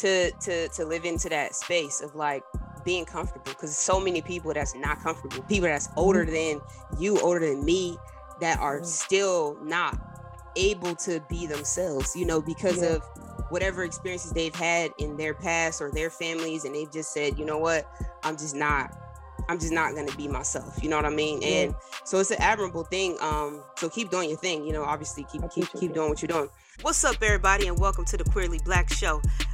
to to to live into that space of like being comfortable because so many people that's not comfortable people that's older mm-hmm. than you older than me that are mm-hmm. still not able to be themselves you know because yeah. of whatever experiences they've had in their past or their families and they've just said you know what i'm just not i'm just not going to be myself you know what i mean yeah. and so it's an admirable thing um so keep doing your thing you know obviously keep keep keep doing what you're doing what's up everybody and welcome to the queerly blax show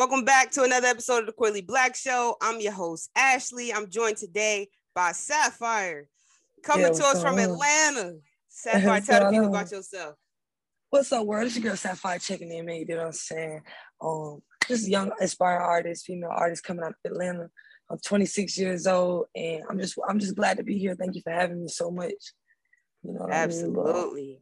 Welcome back to another episode of the Queerly Blax Show. I'm your host, Ashley. I'm joined today by Saphyre, coming yeah, to us from Atlanta. Saphyre, tell the people about yourself. What's up, world? It's your girl Saphyre checking in, man. You know what I'm saying? Um, this young aspiring artist, female artist coming out of Atlanta. I'm 26 years old, and I'm just I'm just glad to be here. Thank you for having me so much. You know, absolutely. I mean?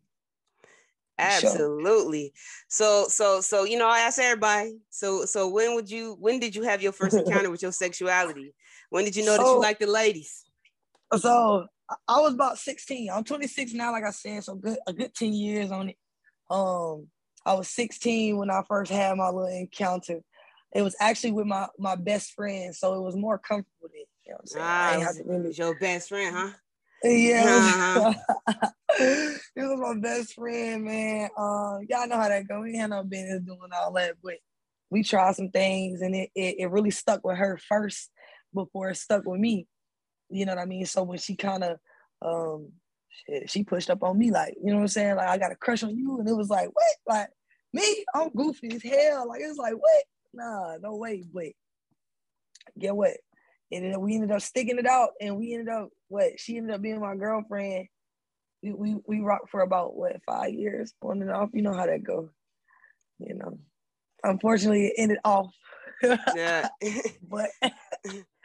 Absolutely. So so so you know, I ask everybody. So so when would you when did you have your first encounter with your sexuality? When did you know so, that you like the ladies? So I was about 16. I'm 26 now, like I said, so good a good 10 years on it. Um, I was 16 when I first had my little encounter. It was actually with my my best friend, so it was more comfortable then. You know what I'm saying? Ah, I ain't really... your best friend, huh? Yeah. Uh-huh. this was my best friend, man. Uh, y'all know how that go. We had no business doing all that, but we tried some things and it, it, it really stuck with her first before it stuck with me. You know what I mean? So when she kind of um shit, she pushed up on me like, you know what I'm saying? Like I got a crush on you. And it was like, what? Like me? I'm goofy as hell. Like it's like, what? Nah, no way. But get what? And then we ended up sticking it out and we ended up what she ended up being my girlfriend. We we, we rocked for about what five years on and off. You know how that goes. You know. Unfortunately it ended off. yeah. but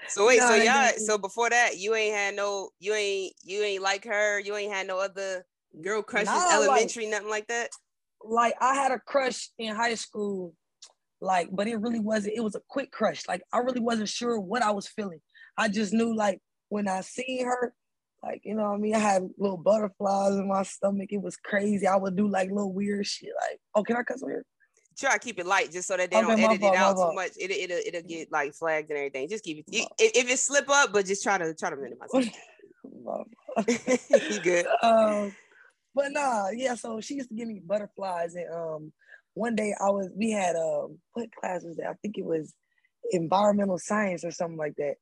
so wait, so y'all so before that you ain't had no you ain't you ain't like her, you ain't had no other girl crushes, elementary, like, nothing like that? Like I had a crush in high school like, but it really wasn't, it was a quick crush. Like, I really wasn't sure what I was feeling. I just knew, like, when I seen her, like, you know what I mean? I had little butterflies in my stomach. It was crazy. I would do like little weird shit. Like, oh, can I cuss here? Try to keep it light just so that they okay, don't edit fault, it out too much. It, it'll, it'll get like flagged and everything. Just keep it, it if it slip up, but just try to try to minimize it. you good. Um, but nah, yeah, so she used to give me butterflies and um one day I was we had um what class was that? I think it was environmental science or something like that.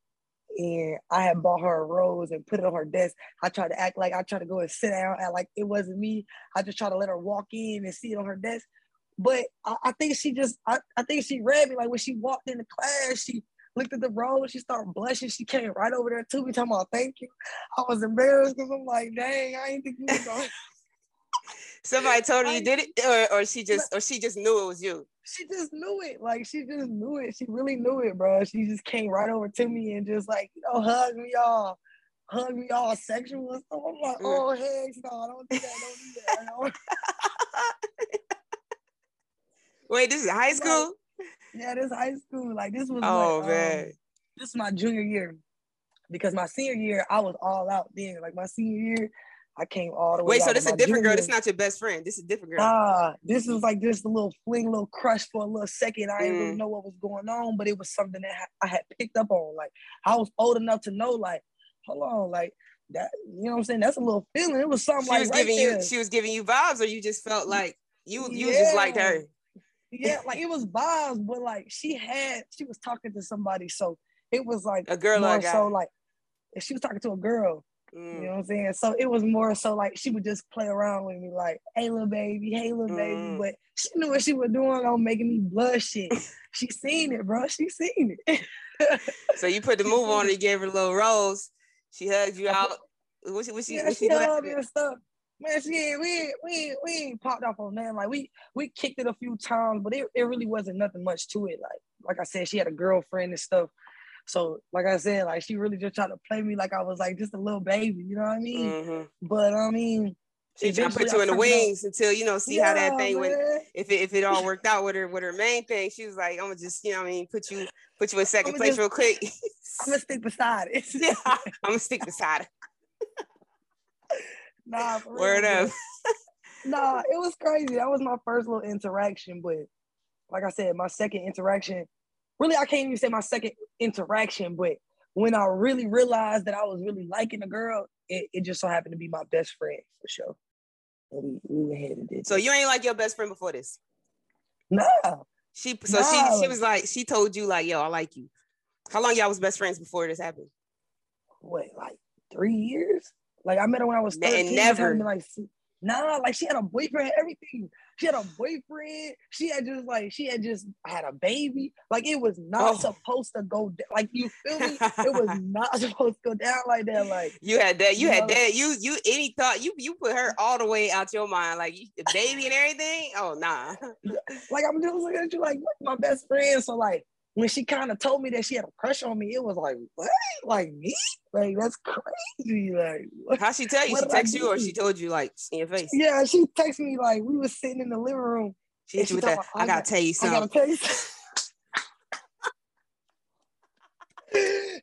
And I had bought her a rose and put it on her desk. I tried to act like I tried to go and sit down and like it wasn't me. I just tried to let her walk in and see it on her desk. But I, I think she just I, I think she read me like when she walked into class, she looked at the rose, she started blushing. She came right over there to me, talking about thank you. I was embarrassed because I'm like, dang, I ain't think you was going Somebody told her you did it, or, or she just or she just knew it was you. She just knew it. Like she just knew it. She really knew it, bro. She just came right over to me and just like, you know, hug me all, hug me all sexual and stuff. I'm like, mm. oh heck no, don't do that, don't do that. Don't. Wait, this is high school? Like, yeah, this high school. Like this was oh like, man. Um, this is my junior year. Because my senior year, I was all out then. Like my senior year, I came all the way. Wait, so this is a different girl. This is not your best friend. This is a different girl. Ah, this is like just a little fling, little crush for a little second. I didn't really mm. know what was going on, but it was something that I had picked up on. Like I was old enough to know, like, hold on, like that. You know what I'm saying? That's a little feeling. It was something she like was right giving there. you. She was giving you vibes, or you just felt like you you yeah. just liked her. yeah, like it was vibes, but like she had, she was talking to somebody, so it was like a girl. So like, she was talking to a girl Mm. You know what I'm saying? So it was more so like she would just play around with me, like, hey little baby, hey little mm. baby. But she knew what she was doing on making me blush It. she seen it, bro. She seen it. so you put the move on her, you gave her a little rose. She hugged you out. What she, what she, yeah, what she, she hugged me and stuff. man, she we we we ain't popped off on that. Like we we kicked it a few times, but it, it really wasn't nothing much to it. Like like I said, she had a girlfriend and stuff. So like I said, like she really just tried to play me like I was like just a little baby, you know what I mean? Mm-hmm. But I mean, she trying to put you in the wings until you know see yeah, how that thing man. went. If it if it all worked out with her with her main thing, she was like, I'm gonna just you know I mean put you put you in 2nd place just, real quick. I'm gonna stick beside it. yeah, I'm gonna stick beside it. nah, word up. nah, it was crazy. That was my first little interaction, but like I said, my second interaction. Really, I can't even say my second interaction, but when I really realized that I was really liking a girl, it, it just so happened to be my best friend for sure. And we, we went ahead and did. So you ain't like your best friend before this? No. She so no. she she was like she told you like yo I like you. How long y'all was best friends before this happened? Wait, like three years? Like I met her when I was 13. And never like nah, like she had a boyfriend, everything. She had a boyfriend. She had just like she had just had a baby. Like it was not oh. supposed to go down. Like you feel me? it was not supposed to go down like that. Like you had that. You, you had know? that. You you any thought you you put her all the way out your mind. Like the baby and everything. Oh nah. like I'm just looking at you like my best friend. So like when she kind of told me that she had a crush on me, it was like, what? Like me? Like that's crazy. Like how she tell you? She text you or she told you like in your face? Yeah, she texted me like we was sitting in the living room. She hit you with that. I, gotta tell you something. I gotta tell you something.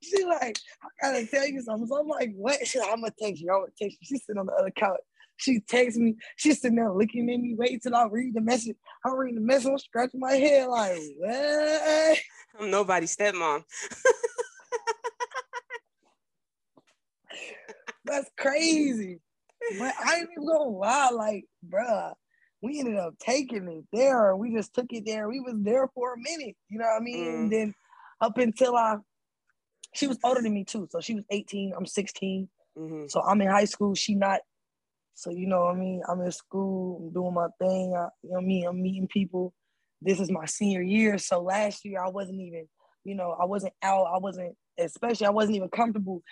she like, I gotta tell you something. So I'm like, what? She's like, I'm gonna text you. I'm gonna text you. She's sitting on the other couch. She texts me. She's sitting there looking at me. Wait till I read the message. I'm reading the message. I'm scratching my head like, what? I'm nobody's stepmom. That's crazy. But I ain't even gonna lie, like, bruh, we ended up taking it there. We just took it there. We was there for a minute, you know what I mean? Mm. And then up until I, she was older than me too. So she was 18, I'm 16. Mm-hmm. So I'm in high school. She not so you know what I mean? I'm in school, I'm doing my thing. I, you know what I mean? I'm meeting people. This is my senior year. So last year I wasn't even, you know, I wasn't out. I wasn't, especially I wasn't even comfortable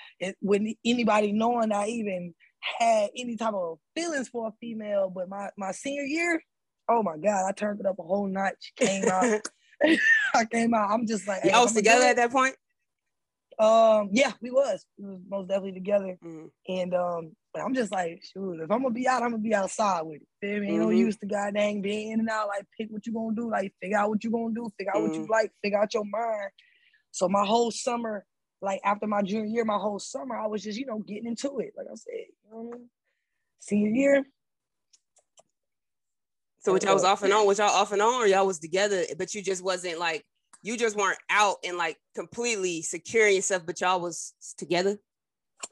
with anybody knowing I even had any type of feelings for a female. But my my senior year, oh my God, I turned it up a whole notch. Came out. I came out. I'm just like, hey, y'all was together at that point. Um, yeah, we was. We was most definitely together. Mm. And um, but I'm just like, shoot, if I'm gonna be out, I'm gonna be outside with it. Feel me? Mm-hmm. no use to goddamn being in and out. Like, pick what you gonna do. Like, figure out what you gonna do. Figure out mm. what you mm. like. Figure out your mind. So my whole summer, like after my junior year, my whole summer, I was just, you know, getting into it. Like I said, you know what I mean? Senior year. So what y'all was off and on? Was y'all off and on, or y'all was together, but you just wasn't like you just weren't out and like completely securing yourself, but y'all was together?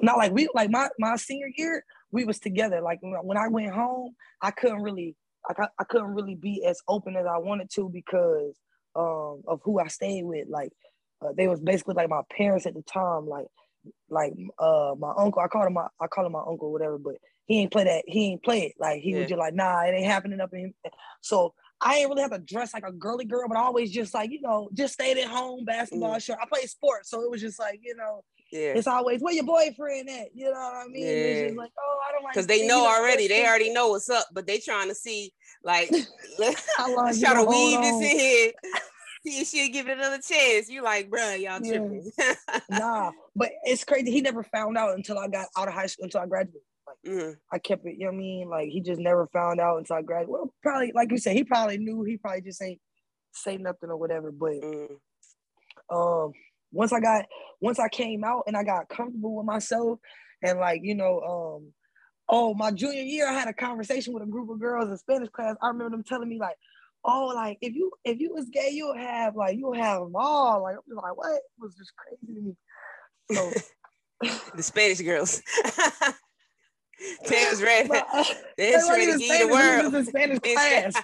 Not like we like my my senior year, we was together. Like when I went home, I couldn't really I, I couldn't really be as open as I wanted to because um, of who I stayed with. Like uh, they was basically like my parents at the time. Like like uh my uncle, I called him my I call him my uncle, whatever, but he ain't play that, he ain't play it. Like he yeah. was just like, nah, it ain't happening up in him. So I ain't really have to dress like a girly girl, but I always just like, you know, just stayed at home, basketball, mm. shirt. I played sports, so it was just like, you know, yeah. It's always where your boyfriend at. You know what I mean? Yeah. It's just like, oh, I don't like because they know already. They already know what's up, but they trying to see like let's, try to weave this in here. See if she'll give it another chance. You like, bruh, y'all tripping. nah, but it's crazy. He never found out until I got out of high school until I graduated. Like mm. I kept it, you know what I mean? Like he just never found out until I graduated. Well, probably like you said, he probably knew. He probably just ain't say nothing or whatever. But mm. um, once I got once I came out and I got comfortable with myself and like you know um oh my junior year I had a conversation with a group of girls in Spanish class I remember them telling me like oh like if you if you was gay you'll have like you'll have them all like I'm just like what it was just crazy to me so the Spanish girls Tam's ready. They're ready to the world. Spanish class.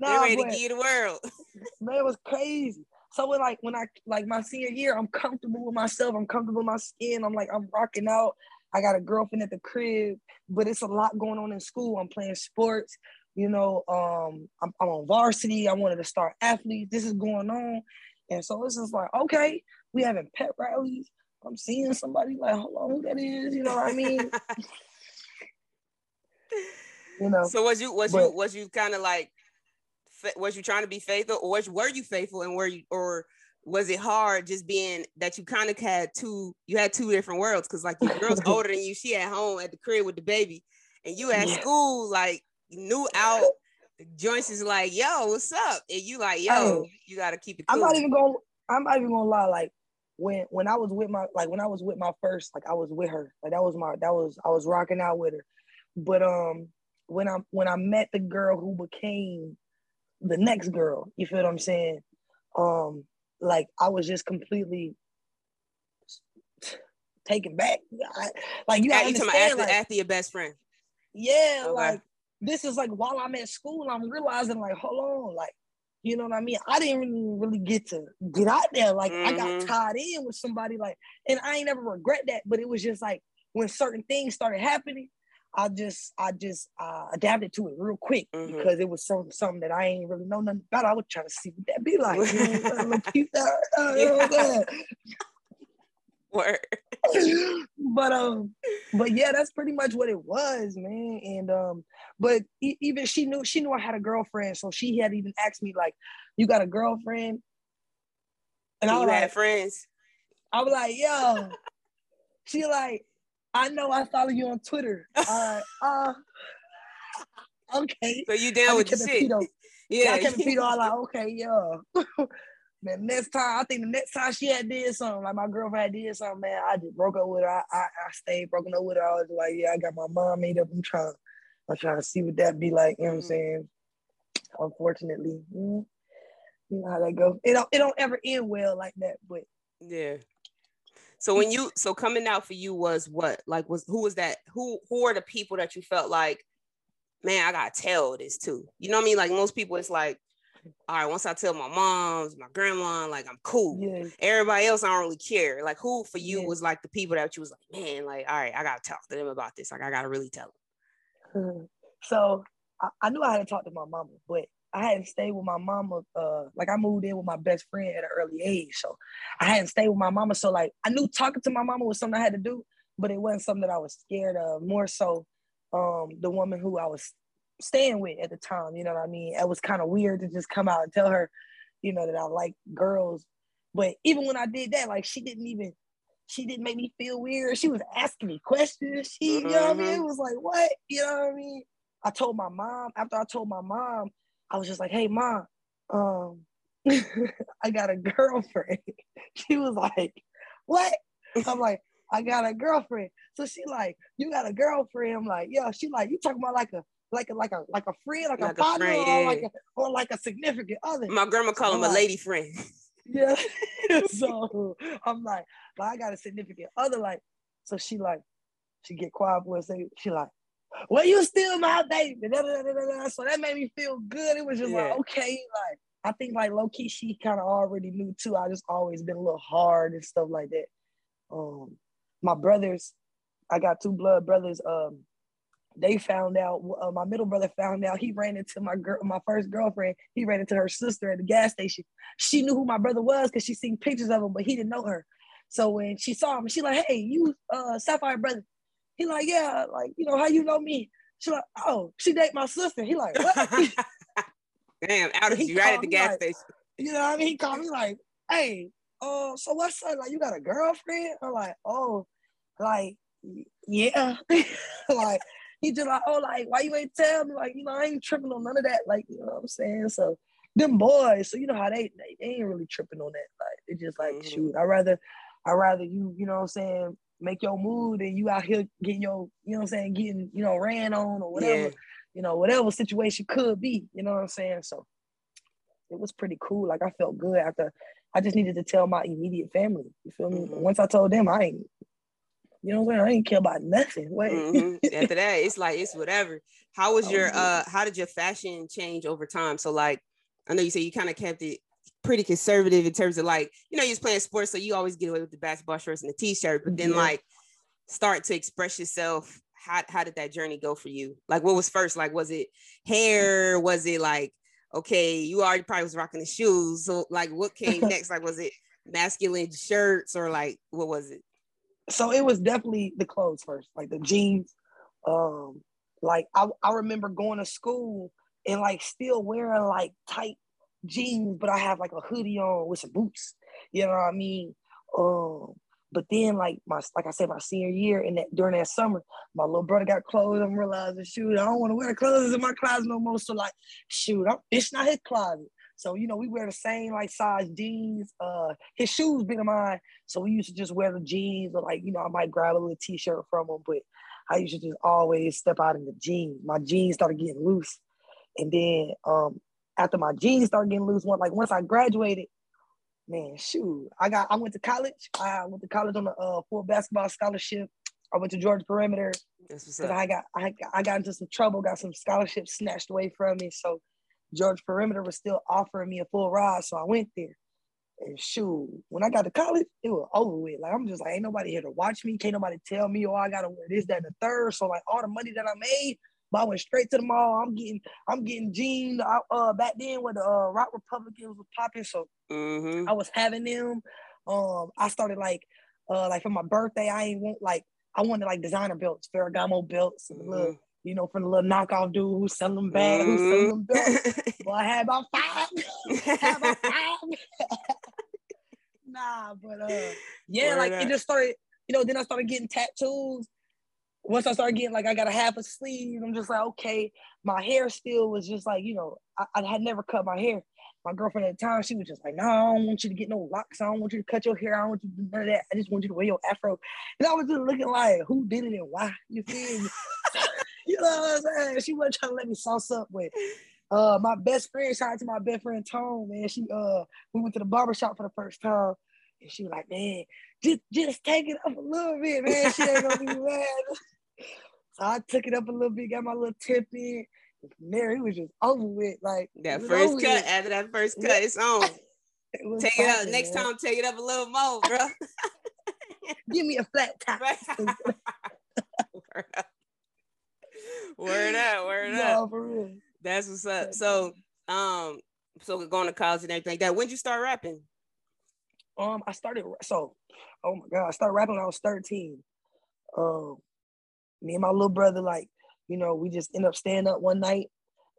Nah, ready to give the world. Man, it was crazy. So when like when I like my senior year, I'm comfortable with myself. I'm comfortable with my skin. I'm like I'm rocking out. I got a girlfriend at the crib, but it's a lot going on in school. I'm playing sports. You know, um, I'm, I'm on varsity. I wanted to start athletes. This is going on, and so it's just like okay, we having pet rallies. I'm seeing somebody like, hold on, who that is? You know what I mean? you know. So was you was but, you was you kind of like was you trying to be faithful or was, were you faithful and were you or was it hard just being that you kind of had two you had two different worlds because like your girl's older than you she at home at the crib with the baby and you at yeah. school like new out joints is like yo what's up and you like yo you gotta keep it cool. i'm not even gonna i'm not even gonna lie like when when i was with my like when i was with my first like i was with her like that was my that was i was rocking out with her but um when i when i met the girl who became the next girl you feel what i'm saying um like I was just completely taken back. I, like you, you talking after, like, after your best friend. Yeah, okay. like this is like while I'm at school, I'm realizing like, hold on, like you know what I mean? I didn't really, really get to get out there. Like mm-hmm. I got mm-hmm. tied in with somebody, like, and I ain't never regret that. But it was just like when certain things started happening, I just I just uh, adapted to it real quick mm-hmm. because it was some, something that I ain't really know nothing about. I was trying to see what that be like. You know, uh, you know Word. but um, but yeah, that's pretty much what it was, man. And um, but e- even she knew she knew I had a girlfriend, so she had even asked me like, "You got a girlfriend?" And I was like, friends. I was like, "Yo." she like, I know I follow you on Twitter. Uh, uh okay. So you down with the shit? Yeah, I kept Peter. all like, okay, yeah. man, next time I think the next time she had did something, like my girlfriend did something, man, I just broke up with her. I, I, I stayed broken up with her. I was like, yeah, I got my mom made up. I'm trying, I'm trying to see what that be like. You know what I'm mm. saying? Unfortunately, you know how that goes. It don't, it don't ever end well like that, but yeah. So when you so coming out for you was what? Like was who was that? Who who are the people that you felt like, man, I gotta tell this to? You know what I mean? Like most people, it's like, all right, once I tell my moms, my grandma, like I'm cool. Yeah. Everybody else, I don't really care. Like who for you yeah. was like the people that you was like, man, like, all right, I gotta talk to them about this. Like I gotta really tell them. So I, I knew I had to talk to my mama, but I hadn't stayed with my mama. Uh, like I moved in with my best friend at an early age, so I hadn't stayed with my mama. So like I knew talking to my mama was something I had to do, but it wasn't something that I was scared of. More so, um, the woman who I was staying with at the time. You know what I mean? It was kind of weird to just come out and tell her, you know, that I like girls. But even when I did that, like she didn't even, she didn't make me feel weird. She was asking me questions. She, you know what I mean? Mm-hmm. It was like, what? You know what I mean? I told my mom after I told my mom I was just like, hey, mom, um, I got a girlfriend. she was like, what? I'm like, I got a girlfriend. So she like, you got a girlfriend? I'm like, yeah. She like, you talking about like a like a like a like a friend, like, like a partner, friend, yeah. or like a or like a significant other. My grandma call him like, a lady friend. Yeah. so I'm like, I got a significant other. Like, so she like, she get quiet a second. She like, well, you still my baby. So that made me feel good. It was just yeah. like, okay, like I think like low key, she kind of already knew too. I just always been a little hard and stuff like that. Um, my brothers, I got two blood brothers. Um, they found out. Uh, my middle brother found out. He ran into my girl, my first girlfriend. He ran into her sister at the gas station. She knew who my brother was because she seen pictures of him, but he didn't know her. So when she saw him, she like, "Hey, you, uh, Saphyre brother." He like, yeah, like, you know, how you know me? She like, oh, she date my sister. He like, what? Damn, out of you right at the gas like, station. You know what I mean? He called me like, hey, uh, so what's up? Like, you got a girlfriend? I'm like, oh, like, yeah. like, he just like, oh, like, why you ain't tell me? Like, you know, I ain't tripping on none of that. Like, you know what I'm saying? So them boys, so you know how they they, they ain't really tripping on that. Like, it's just like, mm-hmm. shoot, I rather, I rather you, you know what I'm saying, make your mood and you out here getting your, you know what I'm saying, getting, you know, ran on or whatever, yeah. you know, whatever situation could be, you know what I'm saying? So it was pretty cool. Like I felt good after I just needed to tell my immediate family. You feel me? Mm-hmm. Once I told them I ain't, you know what I'm saying? I ain't care about nothing. Wait. Mm-hmm. After that, it's like it's whatever. How was your uh how did your fashion change over time? So like I know you say you kind of kept it pretty conservative in terms of like, you know, you're playing sports, so you always get away with the basketball shorts and the t-shirt, but then yeah. like start to express yourself. How how did that journey go for you? Like what was first? Like was it hair? Was it like okay, you already probably was rocking the shoes. So like what came next? Like was it masculine shirts or like what was it? so it was definitely the clothes first, like the jeans. Um, like I, I remember going to school and like still wearing like tight jeans, but I have like a hoodie on with some boots. You know what I mean? Um, but then like my like I said, my senior year and that during that summer, my little brother got clothes. I'm realizing, shoot, I don't want to wear the clothes in my closet no more. So like, shoot, I'm, it's not his closet. So you know, we wear the same like size jeans. Uh, his shoes bigger mine, so we used to just wear the jeans, or like you know, I might grab a little t-shirt from him. But I used to just always step out in the jeans. My jeans started getting loose, and then um, after my jeans started getting loose, one like once I graduated, man, shoot, I got I went to college. I went to college on a uh, full basketball scholarship. I went to Georgia Perimeter because I got I, I got into some trouble, got some scholarships snatched away from me. So Georgia Perimeter was still offering me a full ride, so I went there. And shoot, when I got to college, it was over with. Like I'm just like, ain't nobody here to watch me. Can't nobody tell me, oh, I gotta wear this, that, and the third. So like all the money that I made, but I went straight to the mall. I'm getting, I'm getting jeans. Uh, back then when the uh, Rock Republicans was popping, so mm-hmm. I was having them. Um, I started like, uh, like for my birthday, I ain't want like I wanted like designer belts, Ferragamo belts, and mm-hmm. little you know, from the little knockoff dude who's selling them bags, mm-hmm. who's selling them belts. well, I had about five. had about five. nah, but uh, yeah, like it just started, you know, then I started getting tattoos. Once I started getting like I got a half a sleeve, I'm just like, okay, my hair still was just like, you know, I, I had never cut my hair. My girlfriend at the time, she was just like, no, I don't want you to get no locks. I don't want you to cut your hair. I don't want you to do none of that. I just want you to wear your afro. And I was just looking like, who did it and why? You feel me? you know what I'm saying? She wasn't trying to let me sauce up with. Uh, my best friend, shout out to my best friend Tone, man. She uh, we went to the barber shop for the first time, and she was like, man, just just take it up a little bit, man. She ain't gonna be mad. so I took it up a little bit, got my little tip in. And from there, it was just over with. Like that first cut. After that first cut, yeah. it's on. it take it up next time. Take it up a little more, bro. Give me a flat top. word up, word no, up. For real. That's what's up. So, um, so going to college and everything like that. When did you start rapping? Um, I started so, oh my god, I started rapping when I was 13. Um, me and my little brother, like, you know, we just end up staying up one night,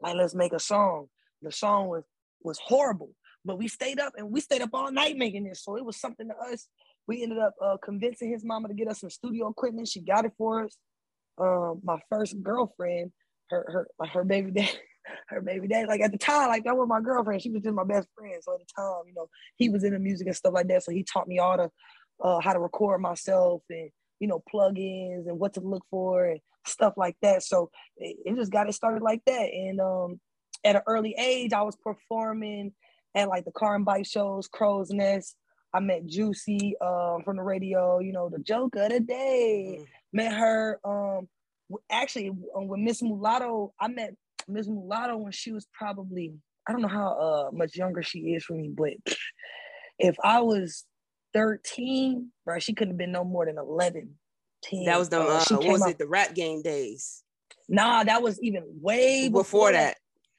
like, let's make a song. The song was was horrible, but we stayed up and we stayed up all night making this. So it was something to us. We ended up uh, convincing his mama to get us some studio equipment. She got it for us um my first girlfriend, her her like her baby dad, her baby dad. Like at the time, like that was my girlfriend. She was just my best friend. So at the time, you know, he was into music and stuff like that. So he taught me all the uh, how to record myself and you know plugins and what to look for and stuff like that. So it, it just got it started like that. And um at an early age, I was performing at like the car and bike shows, Crow's Nest. I met Juicy um, from the radio, you know, the joke of the day. Mm met her um actually um, with Miss Mulatto. I met Miss Mulatto when she was probably I don't know how uh much younger she is for me, but if I was 13, bro, she couldn't have been no more than 11. 10. That was the uh, uh was it the rap game days? Nah, that was even way before, before that. that.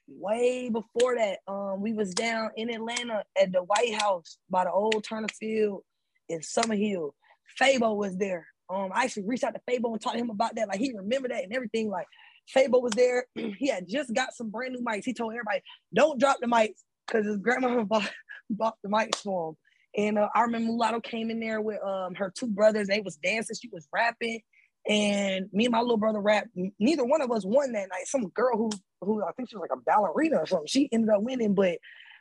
Way before that. Um, we was down in Atlanta at the White House by the old Turner Field in Summerhill. Fabo was there. Um, I actually reached out to Fabo and talked to him about that. Like he remembered that and everything. Like Fabo was there. he had just got some brand new mics. He told everybody, "Don't drop the mics," because his grandma bought, bought the mics for him. And uh, I remember Mulatto came in there with um, her two brothers. They was dancing. She was rapping. And me and my little brother rapped. Neither one of us won that night. Some girl who who I think she was like a ballerina or something. She ended up winning. But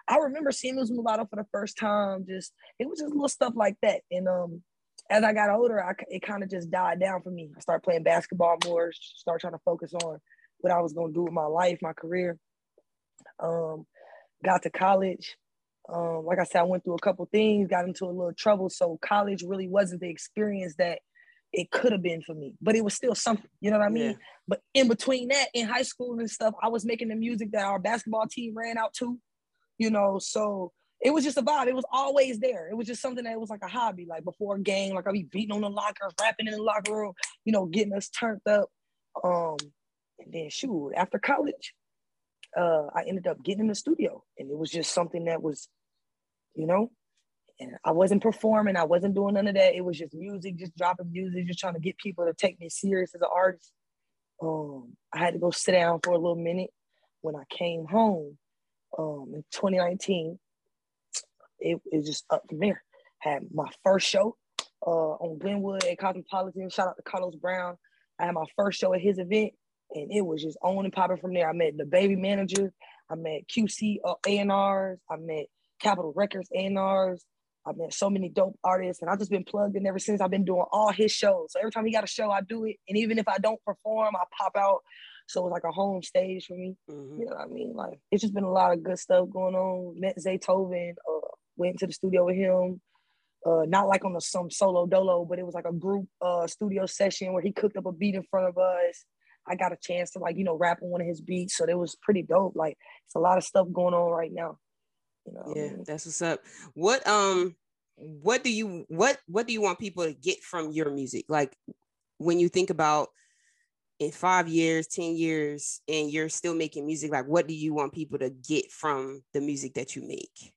I remember seeing Miss Mulatto for the first time. Just it was just little stuff like that. And um, as I got older, I, it kind of just died down for me. I started playing basketball more, start trying to focus on what I was going to do with my life, my career. Um, got to college. Um, like I said, I went through a couple things, got into a little trouble. So college really wasn't the experience that it could have been for me, but it was still something, you know what I mean? Yeah. But in between that, in high school and stuff, I was making the music that our basketball team ran out to, you know. So it was just a vibe. It was always there. It was just something that was like a hobby. Like before a game, like I'd be beating on the locker, rapping in the locker room, you know, getting us turned up. Um, and then shoot, after college, uh, I ended up getting in the studio, and it was just something that was, you know, And I wasn't performing, I wasn't doing none of that. It was just music, just dropping music, just trying to get people to take me serious as an artist. Um, I had to go sit down for a little minute. When I came home um, in 2019, it, it just up from there. Had my first show uh, on Glenwood at Cosmopolitan. Shout out to Carlos Brown. I had my first show at his event, and it was just on and popping from there. I met the baby manager. I met QC uh, A&Rs. I met Capitol Records A&Rs. I met so many dope artists, and I've just been plugged in ever since. I've been doing all his shows. So every time he got a show, I do it. And even if I don't perform, I pop out. So it's like a home stage for me. Mm-hmm. You know what I mean? Like it's just been a lot of good stuff going on. Met Zaytoven, uh, went to the studio with him. Uh, not like on a, some solo dolo, but it was like a group uh, studio session where he cooked up a beat in front of us. I got a chance to like you know rap on one of his beats, so it was pretty dope. Like it's a lot of stuff going on right now. You know, yeah, that's what's up. What um, what do you what what do you want people to get from your music? Like when you think about in five years, ten years, and you're still making music, like what do you want people to get from the music that you make?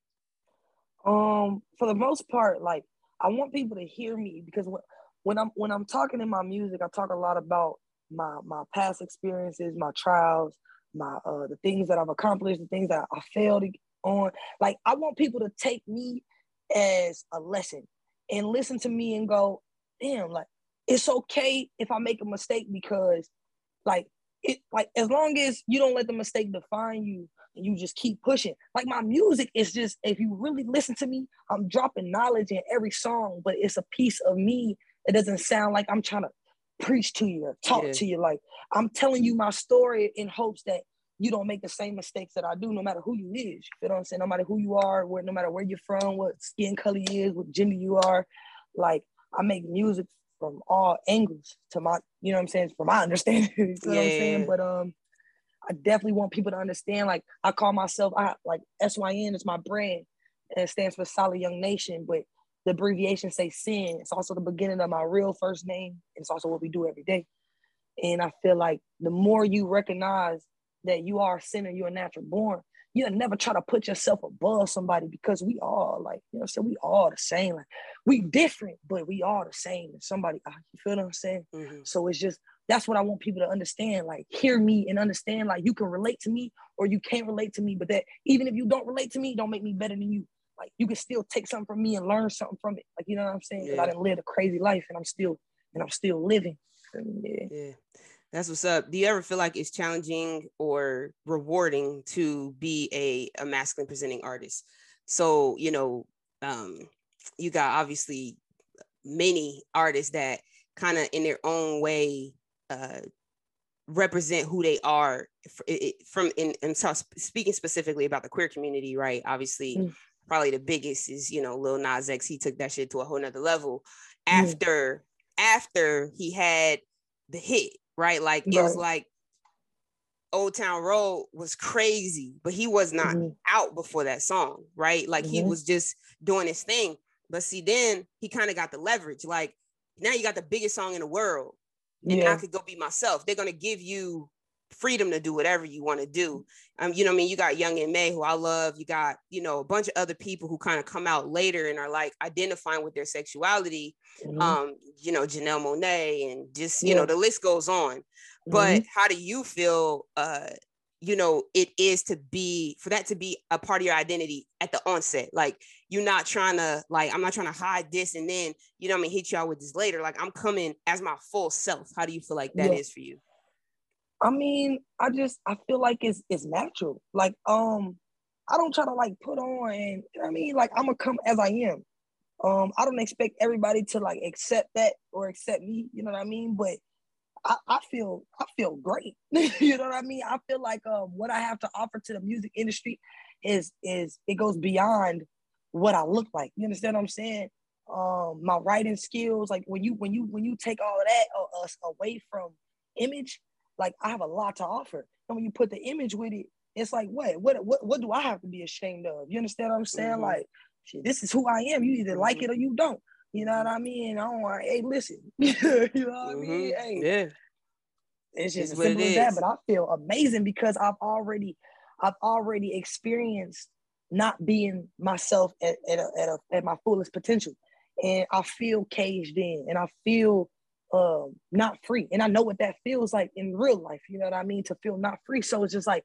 Um, for the most part, like I want people to hear me because when when I'm when I'm talking in my music, I talk a lot about my my past experiences, my trials, my uh the things that I've accomplished, the things that I failed on. Like I want people to take me as a lesson and listen to me and go, damn, like it's okay if I make a mistake because like it like as long as you don't let the mistake define you and you just keep pushing. Like my music is just if you really listen to me, I'm dropping knowledge in every song, but it's a piece of me. It doesn't sound like I'm trying to preach to you or talk yeah. to you. Like I'm telling you my story in hopes that you don't make the same mistakes that I do, no matter who you is. You feel what I'm saying? No matter who you are, where no matter where you're from, what skin color you is, what gender you are. Like I make music from all angles to my, you know what I'm saying, from my understanding. you know yeah. what I'm saying? But um I definitely want people to understand. Like I call myself I like SYN is my brand and it stands for Solid Young Nation, but the abbreviation say sin. It's also the beginning of my real first name. It's also what we do every day. And I feel like the more you recognize that you are a sinner, you're a natural born, you'll never try to put yourself above somebody because we all like, you know, so we all the same. Like we different, but we all the same. And somebody, you feel what I'm saying? Mm-hmm. So it's just that's what I want people to understand. Like hear me and understand. Like you can relate to me or you can't relate to me, but that even if you don't relate to me, don't make me better than you like you can still take something from me and learn something from it. Like you know what I'm saying? Because yeah. I didn't live a crazy life and I'm still and I'm still living. Yeah. yeah. That's what's up. Do you ever feel like it's challenging or rewarding to be a, a masculine presenting artist? So, you know, um, you got obviously many artists that kind of in their own way uh, represent who they are from in and so speaking specifically about the queer community, right? Obviously, mm probably the biggest is you know Lil Nas X. He took that shit to a whole nother level after after he had the hit, right? Like it was like Old Town Road was crazy, but he was not mm-hmm. out before that song, right? Like mm-hmm. he was just doing his thing. But see, then he kind of got the leverage. Like now you got the biggest song in the world, and yeah. I could go be myself. They're gonna give you freedom to do whatever you want to do. Um, you know, I mean, you got Young M.A, who I love. You got, you know, a bunch of other people who kind of come out later and are like identifying with their sexuality. Mm-hmm. Um, you know, Janelle Monáe and just, you yeah. know, the list goes on. Mm-hmm. But how do you feel uh, you know, it is to be for that to be a part of your identity at the onset. Like you're not trying to like, I'm not trying to hide this and then, you know, I mean, hit y'all with this later. Like I'm coming as my full self. How do you feel like that yeah. is for you? I mean, I just I feel like it's it's natural. Like um, I don't try to like put on you know I mean like I'm gonna come as I am. Um, I don't expect everybody to like accept that or accept me. You know what I mean? But I, I feel I feel great. you know what I mean? I feel like um, what I have to offer to the music industry is is it goes beyond what I look like. You understand what I'm saying? Um, my writing skills, like when you when you when you take all of that uh, away from image, like I have a lot to offer. And when you put the image with it, it's like, what, what, what, what do I have to be ashamed of? You understand what I'm saying? Mm-hmm. Like, shit, this is who I am. You either mm-hmm. like it or you don't. You know what I mean? I don't want, hey, listen. you know what mm-hmm. I mean? Hey, yeah. It's just it's simple as that. But I feel amazing because I've already, I've already experienced not being myself at, at, a, at, a, at my fullest potential. And I feel caged in and I feel um, not free. And I know what that feels like in real life. You know what I mean? To feel not free. So it's just like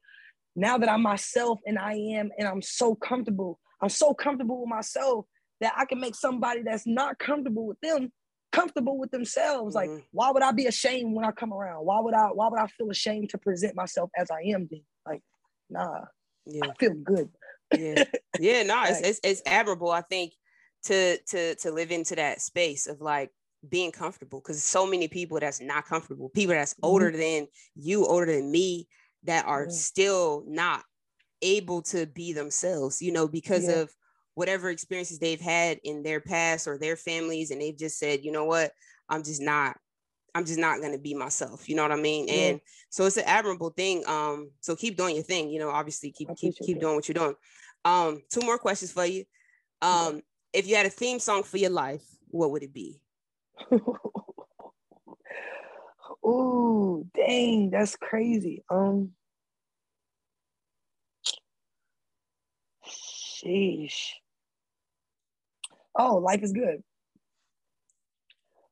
now that I'm myself and I am, and I'm so comfortable, I'm so comfortable with myself that I can make somebody that's not comfortable with them comfortable with themselves. Mm-hmm. Like, why would I be ashamed when I come around? Why would I, why would I feel ashamed to present myself as I am then? Like, nah. Yeah. I feel good. yeah. Yeah, no, it's, it's it's admirable, I think, to to to live into that space of like being comfortable because so many people that's not comfortable, people that's mm-hmm. older than you, older than me, that are mm-hmm. still not able to be themselves, you know, because yeah. of whatever experiences they've had in their past or their families, and they've just said, you know what, I'm just not, I'm just not gonna be myself. You know what I mean? Yeah. And so it's an admirable thing. Um, so keep doing your thing. You know, obviously keep keep keep doing what you're doing. Um, two more questions for you. Um, if you had a theme song for your life, what would it be? Ooh, dang, that's crazy. Um, sheesh. Oh, life is good.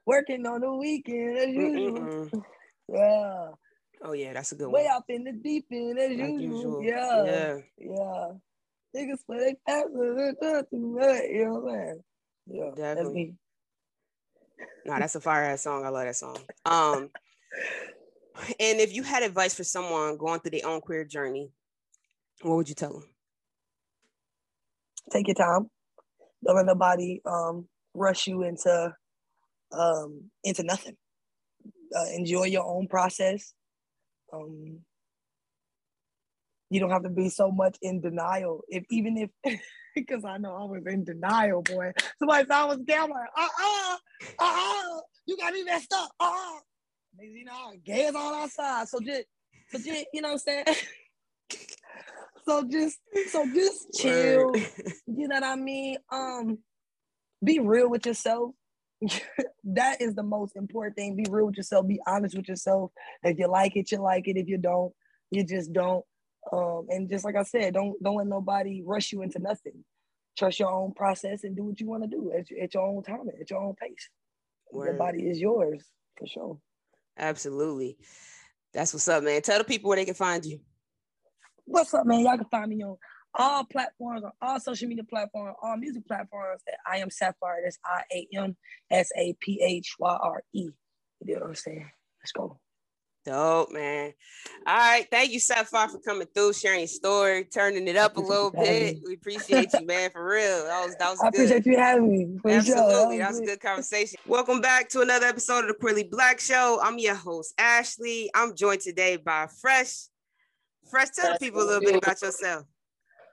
Working on the weekend as usual. Yeah. Oh yeah, that's a good Way one. up in the deep end as usual. usual. Yeah. Yeah. Yeah. Niggas play they pass uh, uh, uh, you know what I'm saying? Yeah. Definitely. No, that's a fire ass song. I love that song. Um, and if you had advice for someone going through their own queer journey, what would you tell them? Take your time. Don't let nobody um, rush you into um, into nothing. Uh, enjoy your own process. Um, you don't have to be so much in denial. If even if, because I know I was in denial, boy. Somebody said I was like, uh uh, uh uh, you got me messed up. Uh uh. You know, gay is all outside. So just, so just, you know what I'm saying? so just, so just chill. you know what I mean? Um, be real with yourself. that is the most important thing. Be real with yourself. Be honest with yourself. If you like it, you like it. If you don't, you just don't. Um, and just like I said, don't don't let nobody rush you into nothing. Trust your own process and do what you want to do at, at your own time, at your own pace. Word. Your body is yours for sure. Absolutely. That's what's up, man. Tell the people where they can find you. What's up, man? Y'all can find me on all platforms, on all social media platforms, all music platforms that I am Saphyre. That's I A M S A P H Y R E. You know what I'm saying? Let's go. Dope, man. All right. Thank you, Saphyre, for coming through, sharing your story, turning it up a little bit. We appreciate you, man, for real. That was that was I good. appreciate you having me. Absolutely. Sure. That was a good conversation. Welcome back to another episode of the Queerly Blax Show. I'm your host, Ashley. I'm joined today by Phresh. Phresh, tell the people a little bit about yourself.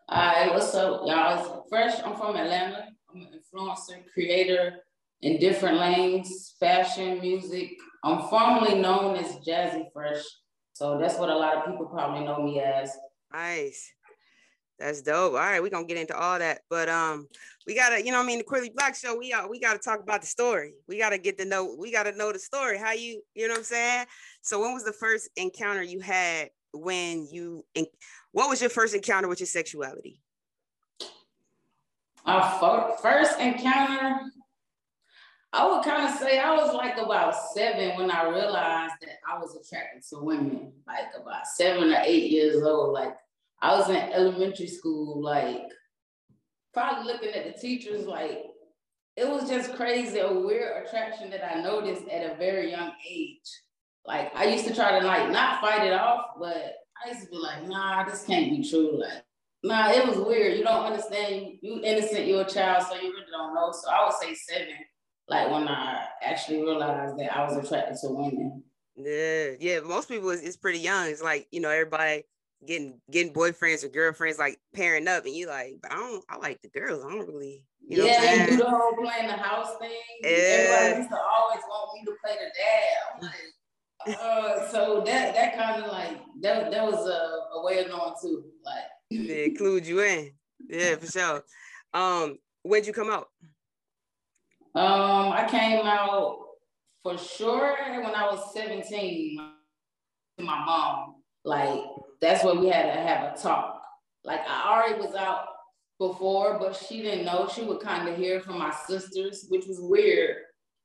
All right, what's up, y'all? Phresh, I'm from Atlanta. I'm an influencer, creator in different lanes, fashion, music, I'm formally known as Jazzy Phresh. So that's what a lot of people probably know me as. Nice. That's dope. All right, we're gonna get into all that. But um, we gotta, you know, I mean, the Queerly Blax Show, we got we gotta talk about the story. We gotta get to know, we gotta know the story. How you, you know what I'm saying? So when was the first encounter you had when you what was your first encounter with your sexuality? Our first encounter, I would kind of say I was like about seven when I realized that I was attracted to women, like about seven or eight years old. Like I was in elementary school, like probably looking at the teachers, like it was just crazy, a weird attraction that I noticed at a very young age. Like I used to try to like not fight it off, but I used to be like, nah, this can't be true. Like, nah, it was weird. You don't understand. You innocent, you're a child, so you really don't know. So I would say seven like when I actually realized that I was attracted to women. Yeah, yeah. Most people is, it's pretty young. It's like you know everybody getting getting boyfriends or girlfriends like pairing up, and you like, but I don't. I like the girls. I don't really. You know yeah, you do the whole playing the house thing. Yeah. Everybody used to always want me to play the dad. Like, uh, so that that kind of like that that was a, a way of knowing too. Like, they include you in. Yeah, for sure. Um, when'd you come out? Um, I came out for sure when I was 17 to my mom. Like that's where we had to have a talk. Like I already was out before, but she didn't know. She would kind of hear from my sisters, which was weird.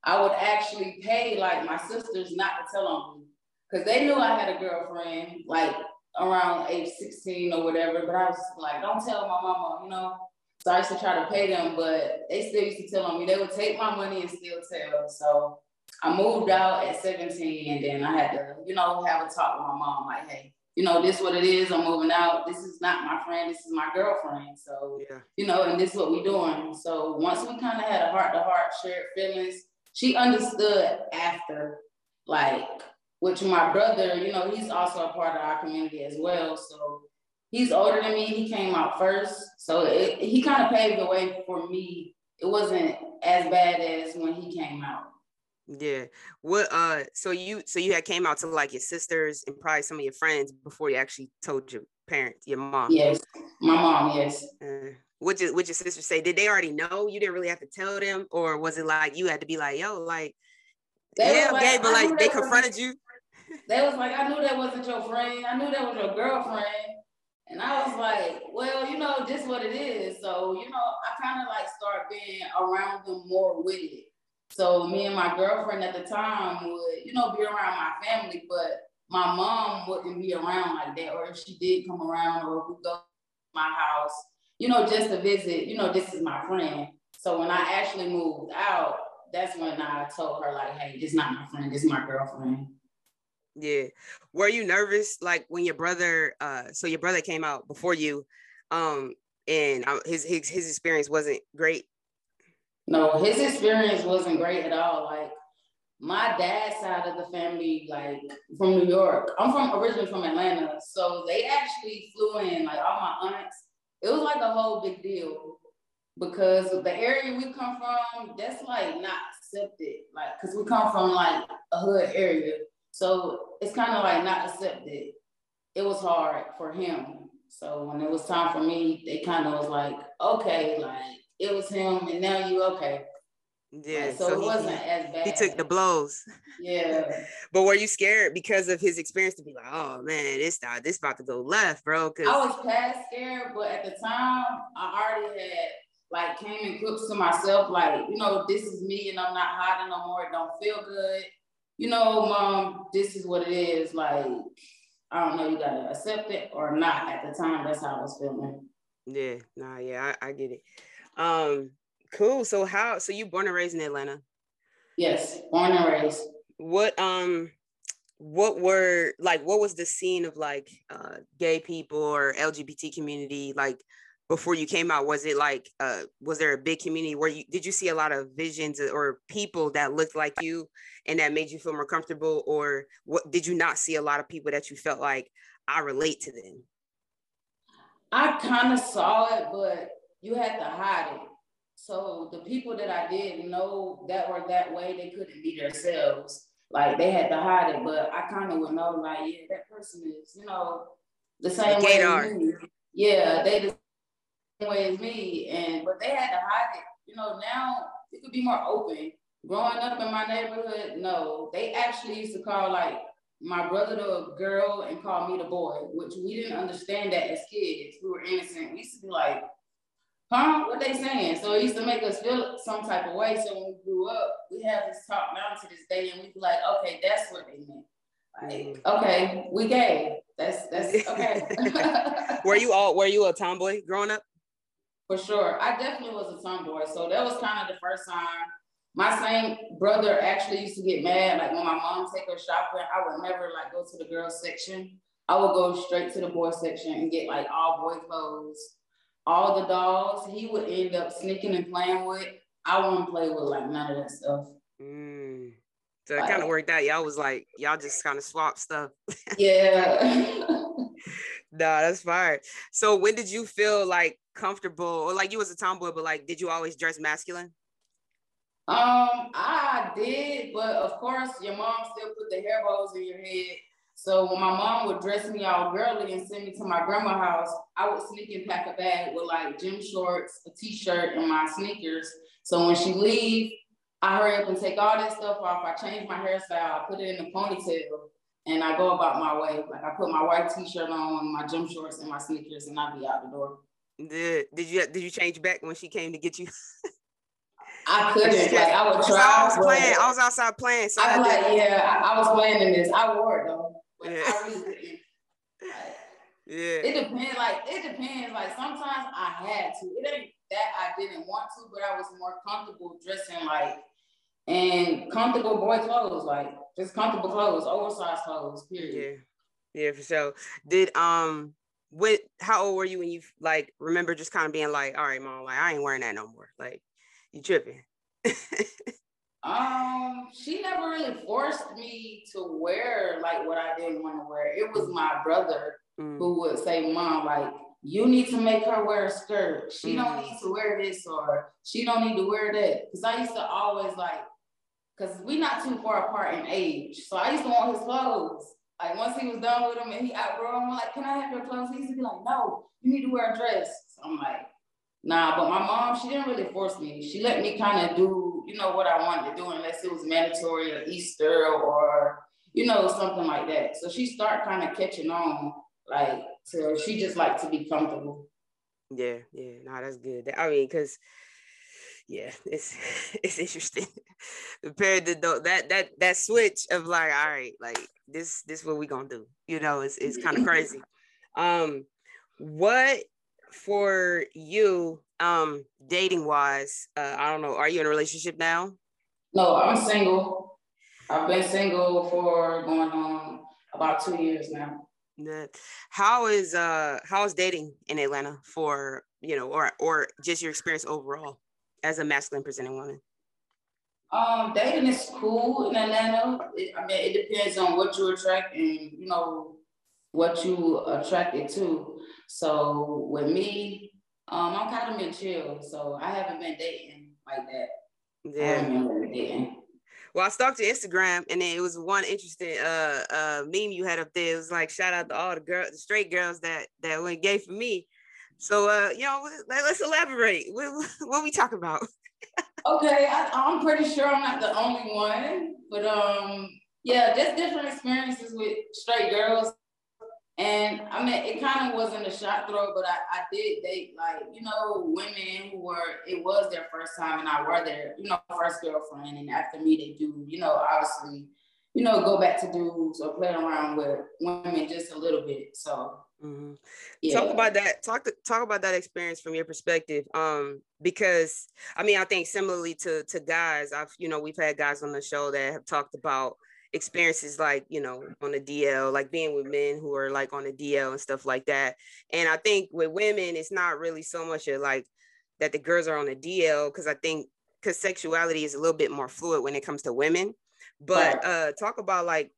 I would actually pay like my sisters not to tell on me because they knew I had a girlfriend, like around age 16 or whatever. But I was like, don't tell my mama, you know. So I used to try to pay them, but they still used to tell on me. They would take my money and still tell. So I moved out at 17 and then I had to, you know, have a talk with my mom, like, hey, you know, this what it is. I'm moving out. This is not my friend. This is my girlfriend. So, yeah. you know, and this is what we doing. So once we kind of had a heart to heart, shared feelings, she understood after, like, which my brother, you know, he's also a part of our community as well. So he's older than me. He came out first. So it, he kind of paved the way for me. It wasn't as bad as when he came out. Yeah. What uh so you so you had came out to like your sisters and probably some of your friends before you actually told your parents, your mom. Yes. My mom, yes. Uh, what did what your sisters say? Did they already know? You didn't really have to tell them, or was it like you had to be like, yo, like they yeah, like, but like they confronted you? They was like, I knew that wasn't your friend. I knew that was your girlfriend. And I was like, well, you know, this what it is. So, you know, I kind of like start being around them more with it. So me and my girlfriend at the time would, you know, be around my family, but my mom wouldn't be around like that. Or if she did come around or go to my house, you know, just to visit, you know, this is my friend. So when I actually moved out, that's when I told her, like, hey, this is not my friend, this is my girlfriend. Yeah. Were you nervous like when your brother uh so your brother came out before you um and uh, his his his experience wasn't great? No, his experience wasn't great at all. Like my dad's side of the family, like from New York. I'm from originally from Atlanta. So they actually flew in, like all my aunts. It was like a whole big deal because the area we come from, that's like not accepted. Like, cause we come from like a hood area. So it's kind of like not accepted. It was hard for him. So when it was time for me, they kind of was like, okay, like it was him, and now you okay. Yeah, like, so, so, it he, wasn't as bad. He took the blows. Yeah. but were you scared because of his experience to be like, oh man, this this about to go left, bro? Cause I was past scared, but at the time, I already had like came and clips to myself, like, you know, this is me and I'm not hiding no more. It don't feel good you know, mom, this is what it is. Like, I don't know, you gotta accept it or not at the time. That's how I was feeling. Yeah, nah, yeah, I, I get it. Um, cool. So how so you born and raised in Atlanta? Yes, born and raised. What um what were like what was the scene of like uh gay people or LGBT community like before you came out was it like uh was there a big community where you did you see a lot of visions or people that looked like you and that made you feel more comfortable? Or what did you not see a lot of people that you felt like i relate to them? I kind of saw it but you had to hide it. So the people that i did know that were that way they couldn't be themselves. Like they had to hide it but i kind of would know like yeah that person is you know the same way yeah they just way as me, and but they had to hide it. You know, now it could be more open. Growing up in my neighborhood, no, they actually used to call like my brother the girl and call me the boy, which we didn't understand that as kids. We were innocent. We used to be like, huh? What they saying? So it used to make us feel some type of way. So when we grew up, we have this talk now to this day, and we be like, okay, that's what they meant. Like, mm-hmm. okay, we gay. That's that's okay. were you all were you a tomboy growing up? For sure. I definitely was a tomboy. So that was kind of the first time. My same brother actually used to get mad. Like when my mom take her shopping, I would never like go to the girls section. I would go straight to the boy section and get like all boy clothes, all the dolls. He would end up sneaking and playing with. I wouldn't play with like none of that stuff. Mm. So it like, kind of worked out. Y'all was like, y'all just kind of swap stuff. yeah. nah, that's fine. So when did you feel like comfortable or like you was a tomboy, but like did you always dress masculine? Um, I did, but of course your mom still put the hair bows in your head. So when my mom would dress me all girly and send me to my grandma's house, I would sneak and pack a bag with like gym shorts, a t-shirt, and my sneakers. So when she leave, I hurry up and take all that stuff off. I change my hairstyle, I put it in a ponytail, and I go about my way. Like I put my white t-shirt on, my gym shorts, and my sneakers, and I be out the door. Did did you did you change back when she came to get you? I couldn't. Like I would try. I was playing. I was outside playing. So I was like, yeah, I, I, was playing in this. I wore it though. But yeah. I really didn't. Like, yeah. It depends. Like it depends. Like sometimes I had to. It ain't that I didn't want to, but I was more comfortable dressing like and comfortable boy clothes, like just comfortable clothes, oversized clothes. Period. Yeah. Yeah, for sure. Did um what how old were you when you like remember just kind of being like, all right, mom, like I ain't wearing that no more. Like you tripping. um, she never really forced me to wear like what I didn't want to wear. It was my brother mm. who would say, Mom, like you need to make her wear a skirt. She mm. don't need to wear this or she don't need to wear that. Cause I used to always like, cause we not too far apart in age. So I used to want his clothes. Like once he was done with them and he outgrew them, I'm like, can I have your clothes? He used to be like, no, you need to wear a dress. So I'm like, nah, but my mom, she didn't really force me. She let me kind of do, you know, what I wanted to do unless it was mandatory or Easter or, you know, something like that. So she started kind of catching on, like, so she just liked to be comfortable. Yeah, yeah, no, that's good. I mean, because yeah, it's it's interesting compared to the, that that that switch of like, all right, like this this is what we gonna do, you know, it's it's kind of crazy. Um, what for you, um, dating wise, uh, I don't know, are you in a relationship now? No, I'm single. I've been single for going on about two years now. How is uh how is dating in Atlanta for you know or or just your experience overall as a masculine presenting woman? Um, dating is cool in Atlanta. It, I mean, it depends on what you attract and you know what you attracted to. So with me, um, I'm kind of been chill, so I haven't been dating like that. Yeah. Well, I stalked your Instagram, and then it was one interesting uh uh meme you had up there. It was like shout out to all the girls, the straight girls that that went gay for me. So uh, you know, let, us elaborate. What, what we talk about? okay, I, I'm pretty sure I'm not the only one, but um, yeah, just different experiences with straight girls. And I mean, it kind of wasn't a shot throw, but I, I did date like, you know, women who were, it was their first time and I were their, you know, first girlfriend. And after me, they do, you know, obviously, you know, go back to dudes or play around with women just a little bit. So mm-hmm. yeah. talk about that. Talk talk about that experience from your perspective. Um, because I mean, I think similarly to to guys, I've you know, we've had guys on the show that have talked about experiences like you know on the DL, like being with men who are like on the DL and stuff like that. And I think with women, it's not really so much of like that the girls are on the DL because I think because sexuality is a little bit more fluid when it comes to women. But uh talk about like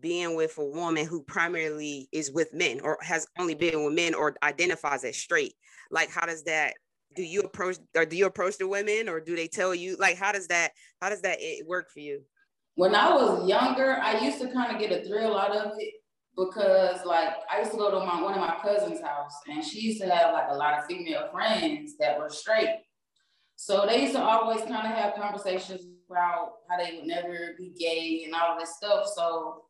being with a woman who primarily is with men or has only been with men or identifies as straight. Like how does that do you approach or do you approach the women or do they tell you like how does that how does that eh, work for you? when I was younger, I used to kind of get a thrill out of it because like I used to go to my one of my cousin's house and she used to have like a lot of female friends that were straight. So they used to always kind of have conversations about how they would never be gay and all this stuff. So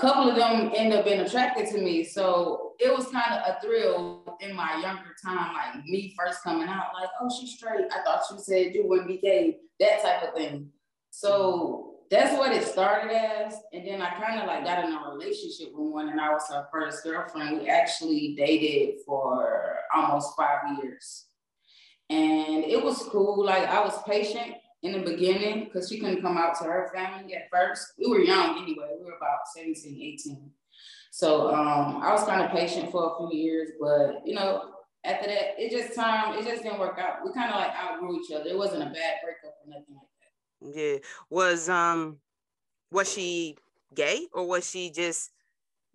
couple of them end up being attracted to me. So it was kind of a thrill in my younger time, like me first coming out, like, oh, she's straight. I thought you said you wouldn't be gay, that type of thing. So that's what it started as. And then I kind of like got in a relationship with one, and I was her first girlfriend. We actually dated for almost five years. And it was cool. Like I was patient in the beginning because she couldn't come out to her family at first. We were young anyway. We were about 17, 18. So um, I was kind of patient for a few years, but you know, after that, it just time, it just didn't work out. We kind of like outgrew each other. It wasn't a bad breakup or nothing like that. yeah. Was um was she gay or was she just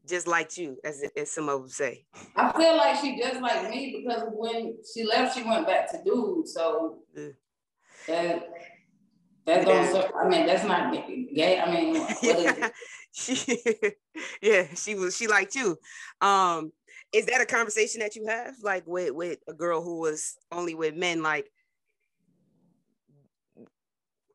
just like you, as as some of them say? I feel like she just like me because when she left, she went back to dude. So yeah. that that's yeah. I mean, that's not gay. I mean, yeah. she, yeah, she was. She liked you. Um, is that a conversation that you have, like with with a girl who was only with men? Like,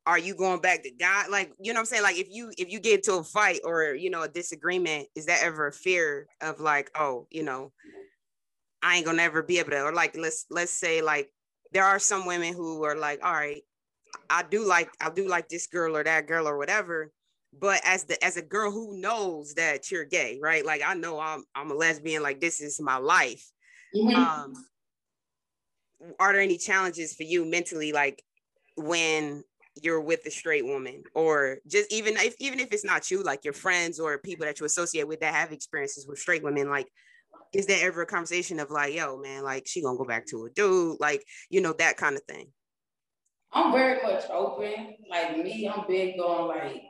are you going back to God? Like, you know what I'm saying? Like if you if you get into a fight or you know a disagreement, is that ever a fear of like, oh, you know, I ain't gonna ever be able to, or like let's let's say like there are some women who are like, all right, I do like I do like this girl or that girl or whatever. But as the as a girl who knows that you're gay, right? Like I know I'm I'm a lesbian, like this is my life. Mm-hmm. Um are there any challenges for you mentally, like when you're with a straight woman, or just even if even if it's not you, like your friends or people that you associate with that have experiences with straight women, like is there ever a conversation of like, yo, man, like she gonna go back to a dude, like you know that kind of thing? I'm very much open. Like me, I'm big on like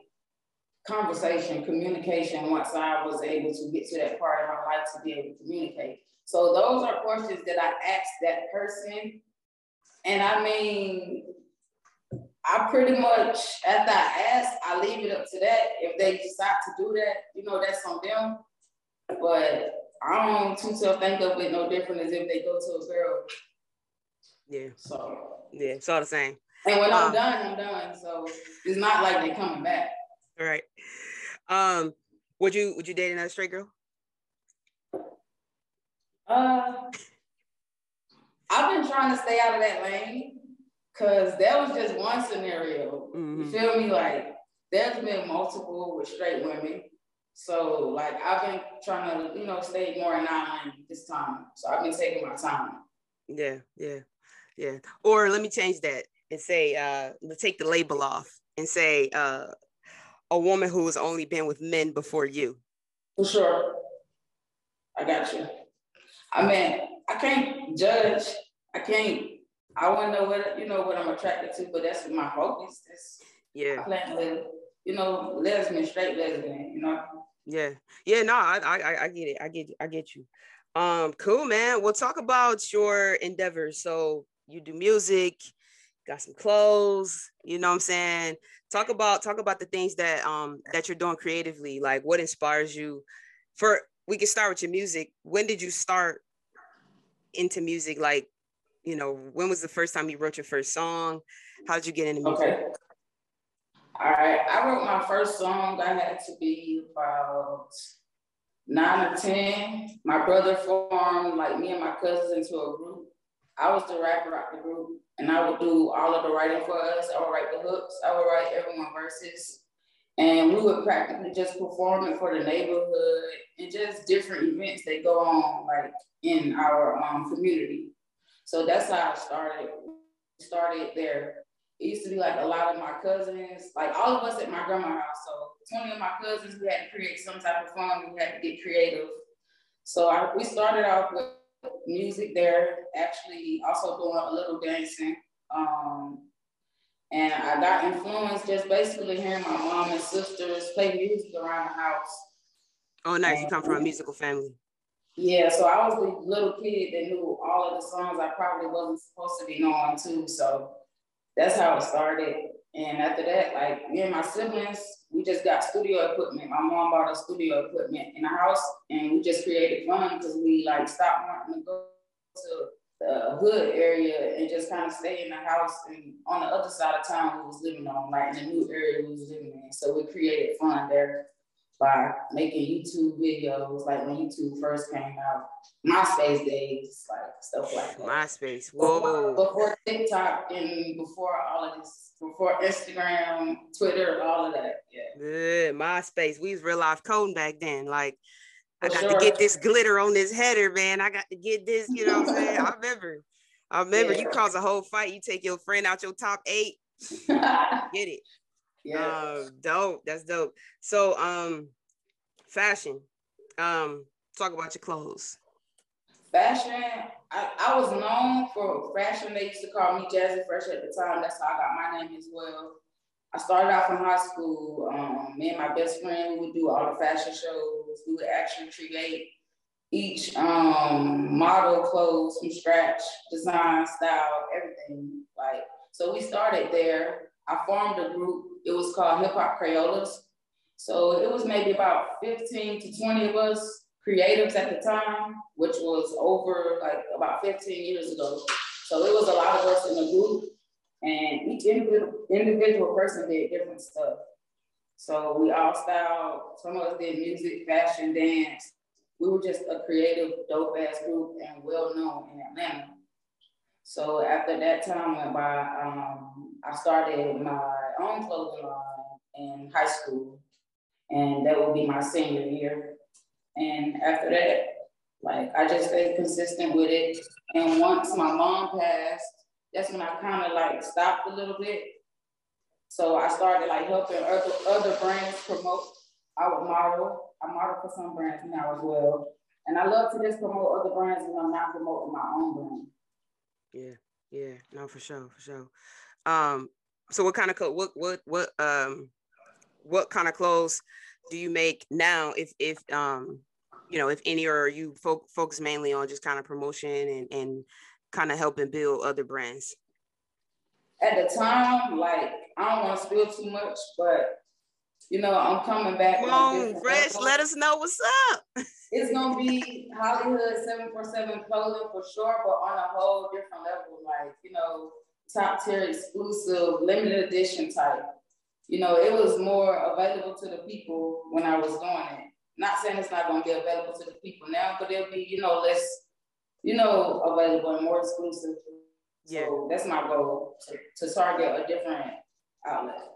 conversation, communication. Once I was able to get to that part of my life to be able to communicate. So those are questions that I ask that person. And I mean, I pretty much, after I ask, I leave it up to that. If they decide to do that, you know, that's on them. But I don't too tough think of it no different as if they go to a girl. Yeah. So yeah, it's all the same. And when um, I'm done, I'm done. So it's not like they're coming back. All right. Um, would you would you date another straight girl? Uh, I've been trying to stay out of that lane because that was just one scenario. Mm-hmm. You feel me? Like there's been multiple with straight women. So like I've been trying to, you know, stay more in that lane this time. So I've been taking my time. Yeah, yeah, yeah. Or let me change that and say, uh, take the label off and say, uh, a woman who has only been with men before you. For sure. I got you. I mean, I can't judge. I can't. I want to know what you know what I'm attracted to, but that's my focus. That's yeah. I plan to, you know, lesbian, straight lesbian. You know. Yeah. Yeah. No, I I I get it. I get I get you. Um, cool, man. We'll talk about your endeavors. So you do music, got some clothes, you know what I'm saying? Talk about talk about the things that um that you're doing creatively, like what inspires you for we can start with your music. When did you start into music? Like, you know, when was the first time you wrote your first song? How did you get into music? Okay. All right. I wrote my first song. I had to be about nine or 10. My brother formed like me and my cousins into a group. I was the rapper of the group and I would do all of the writing for us. I would write the hooks. I would write everyone verses. And we would practically just perform it for the neighborhood and just different events that go on like in our um, community. So that's how I started. Started there. It used to be like a lot of my cousins, like all of us at my grandma's house. So 20 of my cousins, we had to create some type of fun. We had to get creative. So I, we started off with music there, actually also doing a little dancing. Um, and I got influenced just basically hearing my mom and sisters play music around the house. Oh, nice. And, you come from a musical family. Yeah, so I was the little kid that knew all of the songs I probably wasn't supposed to be knowing too. So that's how it started. And after that, like me and my siblings, we just got studio equipment. My mom bought us studio equipment in the house, and we just created fun because we like stopped wanting to go to the hood area and just kind of stay in the house and on the other side of town we was living on, like in the new area we was living in. So we created fun there by making YouTube videos, like when YouTube first came out, MySpace days, like stuff like that. MySpace, whoa. Before, before TikTok and before all of this, before Instagram, Twitter, all of that. Yeah. Yeah, MySpace. We was real life coding back then. Like, I got sure. to get this glitter on this header, man. I got to get this, you know what I'm saying? I remember. I remember yeah. you cause a whole fight. You take your friend out your top eight. get it. Yeah. Um, dope. That's dope. So, um, fashion. Um, talk about your clothes. Fashion. I, I was known for fashion. They used to call me Jazzy Phresh at the time. That's how I got my name as well. I started out from high school. Um, me and my best friend we would do all the fashion shows. We would actually create each um, model clothes from scratch, design, style, everything. Like so, we started there. I formed a group it was called Hip Hop Crayolas. So it was maybe about 15 to 20 of us creatives at the time, which was over like about 15 years ago. So it was a lot of us in the group, and each individual, individual person did different stuff. So we all styled, some of us did music, fashion, dance, we were just a creative, dope ass group and well known in Atlanta. So after that time went by, um, I started my own clothing line in high school, and that would be my senior year. And after that, like I just stayed consistent with it. And once my mom passed, that's when I kind of like stopped a little bit. So I started like helping other other brands promote. I would model. I model for some brands now as well. And I love to just promote other brands and I'm not promoting my own brand. Yeah, yeah, no, for sure, for sure. Um, so what kind of co- what what what um what kind of clothes do you make now? If if um you know if any or you fo- focus mainly on just kind of promotion and and kind of helping build other brands? At the time, like I don't want to spill too much, but you know, I'm coming back. Come on, Phresh, let us know what's up. it's gonna be Hollywood 747 clothing for sure, but on a whole different level. Like, you know, top tier exclusive, limited edition type. You know, it was more available to the people when I was doing it. Not saying it's not gonna be available to the people now, but it'll be, you know, less, you know, available and more exclusive. Yeah. So that's my goal to, to target a different outlet.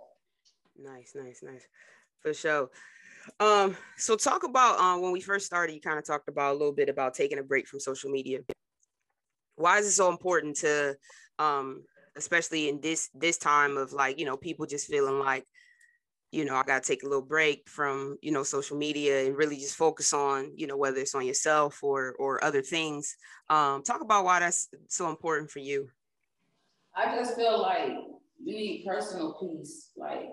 Nice, nice, nice. For sure. Um, so talk about um when we first started, you kind of talked about a little bit about taking a break from social media. Why is it so important to um especially in this this time of like, you know, people just feeling like, you know, I gotta take a little break from, you know, social media and really just focus on, you know, whether it's on yourself or or other things. Um, talk about why that's so important for you. I just feel like you need personal peace. Like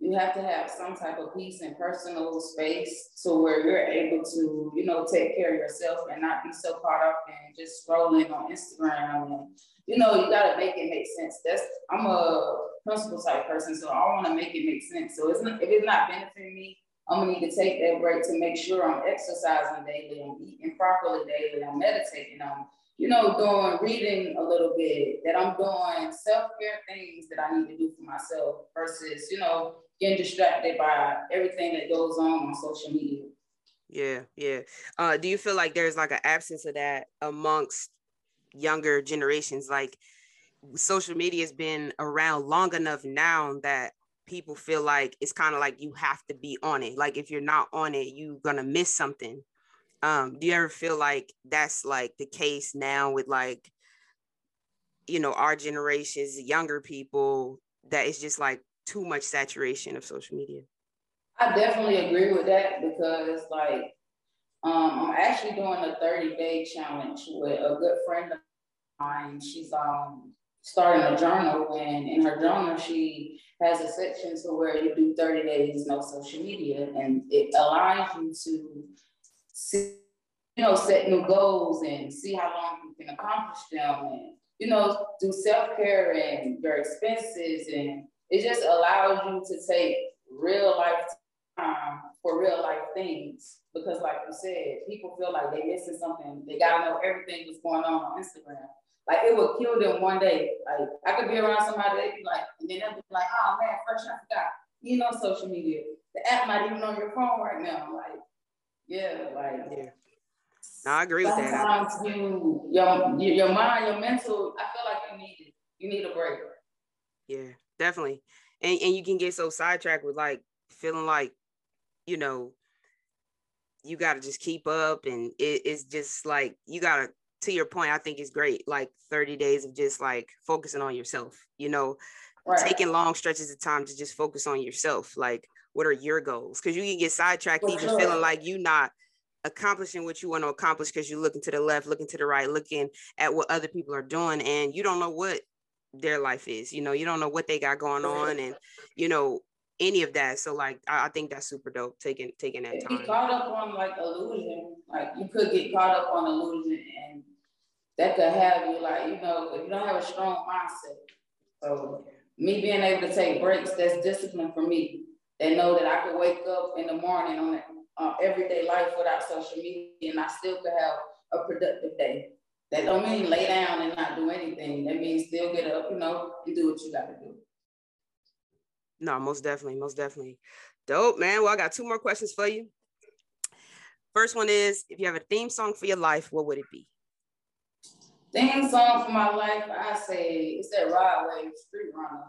you have to have some type of peace and personal space to where you're able to, you know, take care of yourself and not be so caught up in just scrolling on Instagram. And, you know, you gotta make it make sense. That's I'm a principle type person, so I want to make it make sense. So it's not if it's not benefiting me, I'm gonna need to take that break to make sure I'm exercising daily, I'm eating properly daily, I'm meditating, I'm you know, doing reading a little bit, that I'm doing self-care things that I need to do for myself versus, you know, getting distracted by everything that goes on on social media. Yeah, yeah. Uh, do you feel like there's like an absence of that amongst younger generations? Like social media has been around long enough now that people feel like it's kind of like you have to be on it. Like if you're not on it, you're gonna miss something. Um, do you ever feel like that's like the case now with like, you know, our generations, younger people, that it's just like too much saturation of social media? I definitely agree with that because like um, I'm actually doing a 30 day challenge with a good friend of mine. She's um starting a journal and in her journal she has a section to where you do 30 days no social media and it allows you to see, you know, set new goals and see how long you can accomplish them and, you know, do self-care and your expenses. And it just allows you to take real life time for real life things. Because like you said, people feel like they're missing something. They gotta know everything that's going on on Instagram. Like it would kill them one day. Like I could be around somebody, they'd be like, and then they'll be like, oh man, first I forgot. You know, social media. The app not even on your phone right now. Like yeah, like yeah. No, I agree with that. Sometimes you your your mind, your mental, I feel like you need it. You need a break. Yeah, definitely. And and you can get so sidetracked with like feeling like, you know, you gotta just keep up and it, it's just like you gotta to your point, I think it's great. Like 30 days of just like focusing on yourself, you know, right. taking long stretches of time to just focus on yourself. Like what are your goals? Because you can get sidetracked For even sure. feeling like you're not accomplishing what you want to accomplish because you're looking to the left, looking to the right, looking at what other people are doing, and you don't know what their life is. You know, you don't know what they got going on, and you know any of that. So like, I, I think that's super dope. Taking taking that time. Get caught up on like illusion. Like you could get caught up on illusion, and that could have you like you know if you don't have a strong mindset. So me being able to take breaks, that's discipline for me. They know that I could wake up in the morning on uh, everyday life without social media and I still could have a productive day. That don't mean lay down and not do anything. That means still get up, you know, and do what you got to do. No, most definitely, most definitely. Dope, man. Well, I got two more questions for you. First one is if you have a theme song for your life, what would it be? Theme song for my life, I say it's that Rod Wave Street Runner.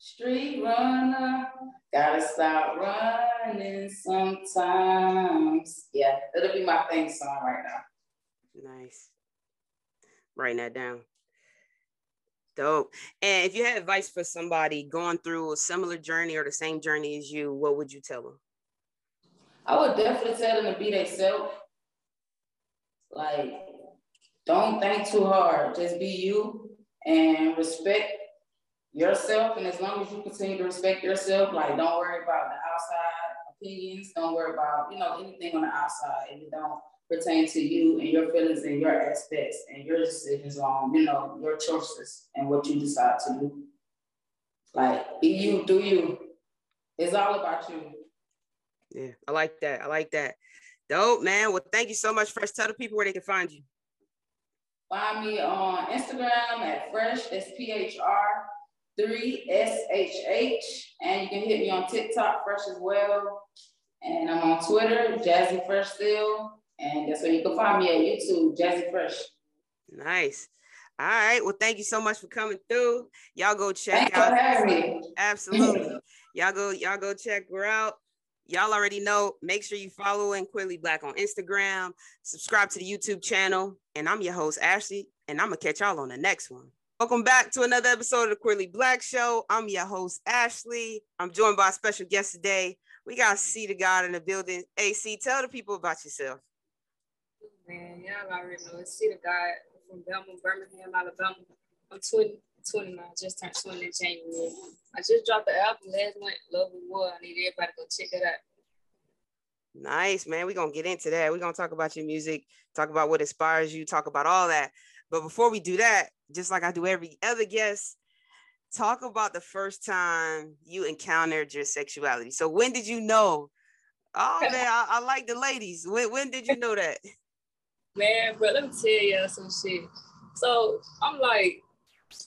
Street runner, gotta stop running sometimes. Yeah, it'll be my theme song right now. Nice. Writing that down. Dope. And if you had advice for somebody going through a similar journey or the same journey as you, what would you tell them? I would definitely tell them to be themselves. Like, don't think too hard. Just be you and respect yourself. And as long as you continue to respect yourself, like don't worry about the outside opinions. Don't worry about, you know, anything on the outside. If you don't pertain to you and your feelings and your aspects and your decisions on, you know, your choices and what you decide to do. Like be you, do you. It's all about you. Yeah, I like that. I like that. Dope, man. Well, thank you so much. Phresh, tell the people where they can find you. Find me on Instagram at Phresh, that's P H R three S H H, and you can hit me on TikTok Phresh as well. And I'm on Twitter, Jazzy Phresh still, and that's where you can find me at YouTube, Jazzy Phresh. Nice. All right. Well, thank you so much for coming through. Y'all go check Thanks out. for having me. Absolutely. y'all go, y'all go check her out. Y'all already know. Make sure you follow and Queerly Blax on Instagram. Subscribe to the YouTube channel. And I'm your host, Ashley. And I'm gonna catch y'all on the next one. Welcome back to another episode of the Queerly Blax Show. I'm your host, Ashley. I'm joined by a special guest today. We got Cee Tha Gxdd in the building. AC, tell the people about yourself. Man, y'all already know it's Cee Tha Gxdd from Belmont, Birmingham, Alabama. I'm 20, 29, just turned 20 in January. I just dropped the album last month, Love War. I need everybody to go check it out. Nice, man. We're gonna get into that. We're gonna talk about your music, talk about what inspires you, talk about all that. But before we do that, just like I do every other guest, talk about the first time you encountered your sexuality. So when did you know? Oh man, I, I like the ladies. When when did you know that? Man, bro, let me tell y'all some shit. So I'm like,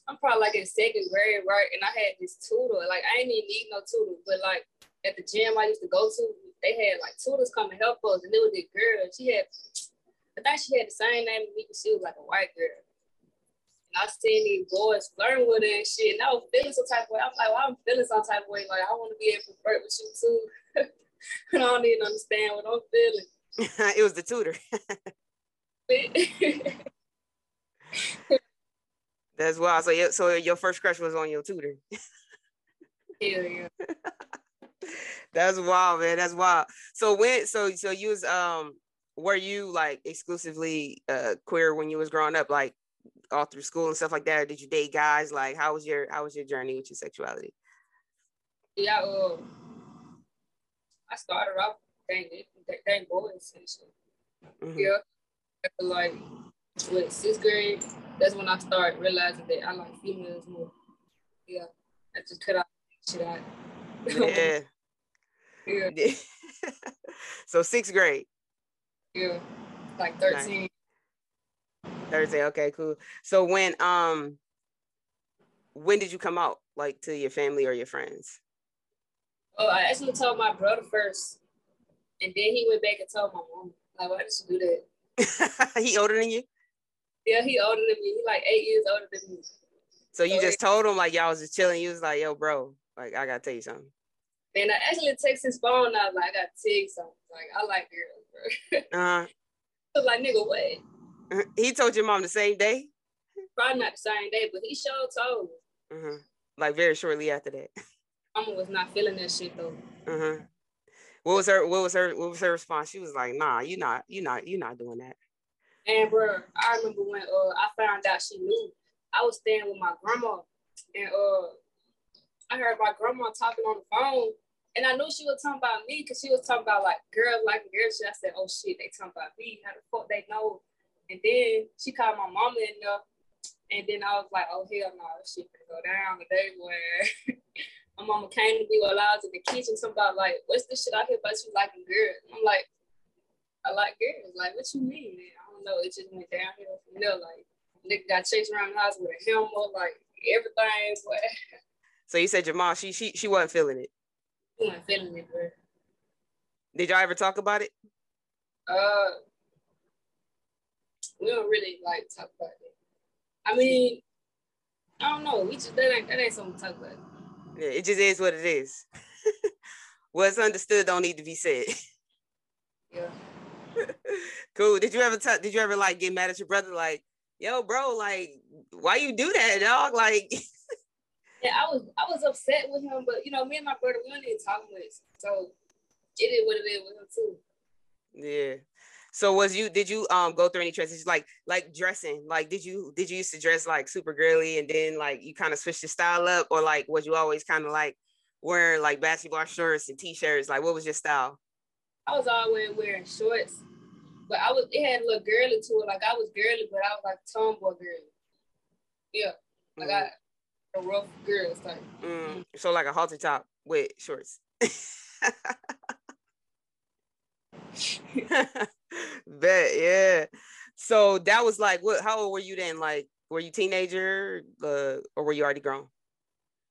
I'm probably like in second grade, right? And I had this tutor. Like I ain't even need no tutor, but like at the gym I used to go to, they had like tutors come and help us, and it was this girl. She had, I think she had the same name as me, but she was like a white girl. And I seen these boys flirting with her and shit, and I was feeling some type of way. I'm like, well, I'm feeling some type of way. Like I want to be able to flirt with you too. and I don't even understand what I'm feeling. it was the tutor. That's wild. So, your, so your first crush was on your tutor. yeah, yeah. That's wild, man. That's wild. So when, so so you was um, were you like exclusively uh queer when you was growing up, like all through school and stuff like that? Or did you date guys? Like, how was your how was your journey with your sexuality? Yeah, um, I started off dating dating boys and shit. Mhm. Yeah, after like what sixth grade, that's when I started realizing that I like females more. Yeah, I just cut out shit out. Yeah. yeah, so sixth grade, yeah, like thirteen. Thursday. Okay, cool. So when um, when did you come out, like to your family or your friends? Oh, I actually told my brother first, and then he went back and told my mom. Like, why did you do that? he older than you, Yeah, he older than me. He like eight years older than me. so you So just told him like y'all was just chilling. You was like, "Yo, bro, like I gotta tell you something." And I actually text his phone. I was like, I got to tell you something. Like, I like girls, bro. Uh, I was like, nigga, what? he told your mom the same day. Probably not the same day, but he sure told me. Uh-huh. Like very shortly after that. Mama was not feeling that shit though. Uh-huh. What was her? What was her? What was her response? She was like, "Nah, you not, you not, you not doing that." And bro, I remember when uh I found out she knew. I was staying with my grandma, and uh I heard my grandma talking on the phone, and I knew she was talking about me because she was talking about like girls like girls. I said, "Oh shit, they talking about me. How the fuck they know?" And then she called my mama in there, and then I was like, "Oh hell no, this shit gonna go down today, boy." my mama came to me while I was in the kitchen, about like, "What's this shit out here about you liking girls?" I'm like, "I like girls. Like, what you mean?" Man? I don't know. It just went downhill from there. Like, nigga got chased around the house with a helmet, like everything. Boy, So you said your mom, she she she wasn't feeling it. you ain't feeling it, bro. Did y'all ever talk about it? Uh, we don't really like talk about it. I mean, I don't know. We just that ain't that ain't something to talk about. It just is what it is. What's understood don't need to be said. Yeah. cool. Did you ever t- did you ever like get mad at your brother like, yo, bro, like, why you do that, dog? Like Yeah, I was I was upset with him, but you know, me and my brother, we don't even talk much. So it is what it is with him too. Yeah. So was you did you um go through any transitions like like dressing? Like did you did you used to dress like super girly and then like you kind of switched your style up or like was you always kind of like wearing like basketball shorts and t-shirts? Like what was your style? I was always wearing shorts, but I was it had a little girly to it. Like I was girly, but I was like tomboy girly. Yeah. Like mm. I a rough girl type. Mm. So like a halter top with shorts. Bet yeah. So that was like what? How old were you then? Like, were you teenager, uh, or were you already grown?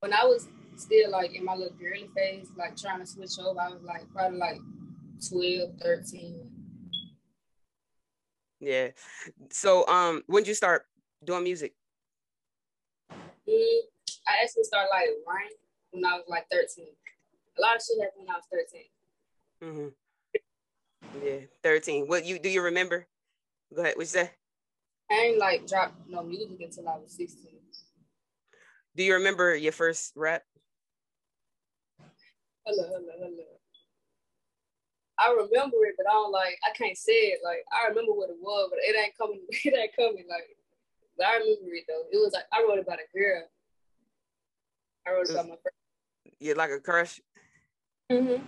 When I was still like in my little girly phase, like trying to switch over, I was like probably like 12, 13. Yeah. So um, when did you start doing music? Mm, I actually started like writing when I was like 13. A lot of shit happened when I was 13. Mm-hmm. Yeah, 13. What you do you remember? Go ahead. What you say? I ain't like dropped no music until I was 16. Do you remember your first rap? Hello, hello, hello. I remember it, but I don't like I can't say it. Like I remember what it was, but it ain't coming, it ain't coming. Like but I remember it though. It was like I wrote about a girl. I wrote about my first. You like a crush? Mm-hmm.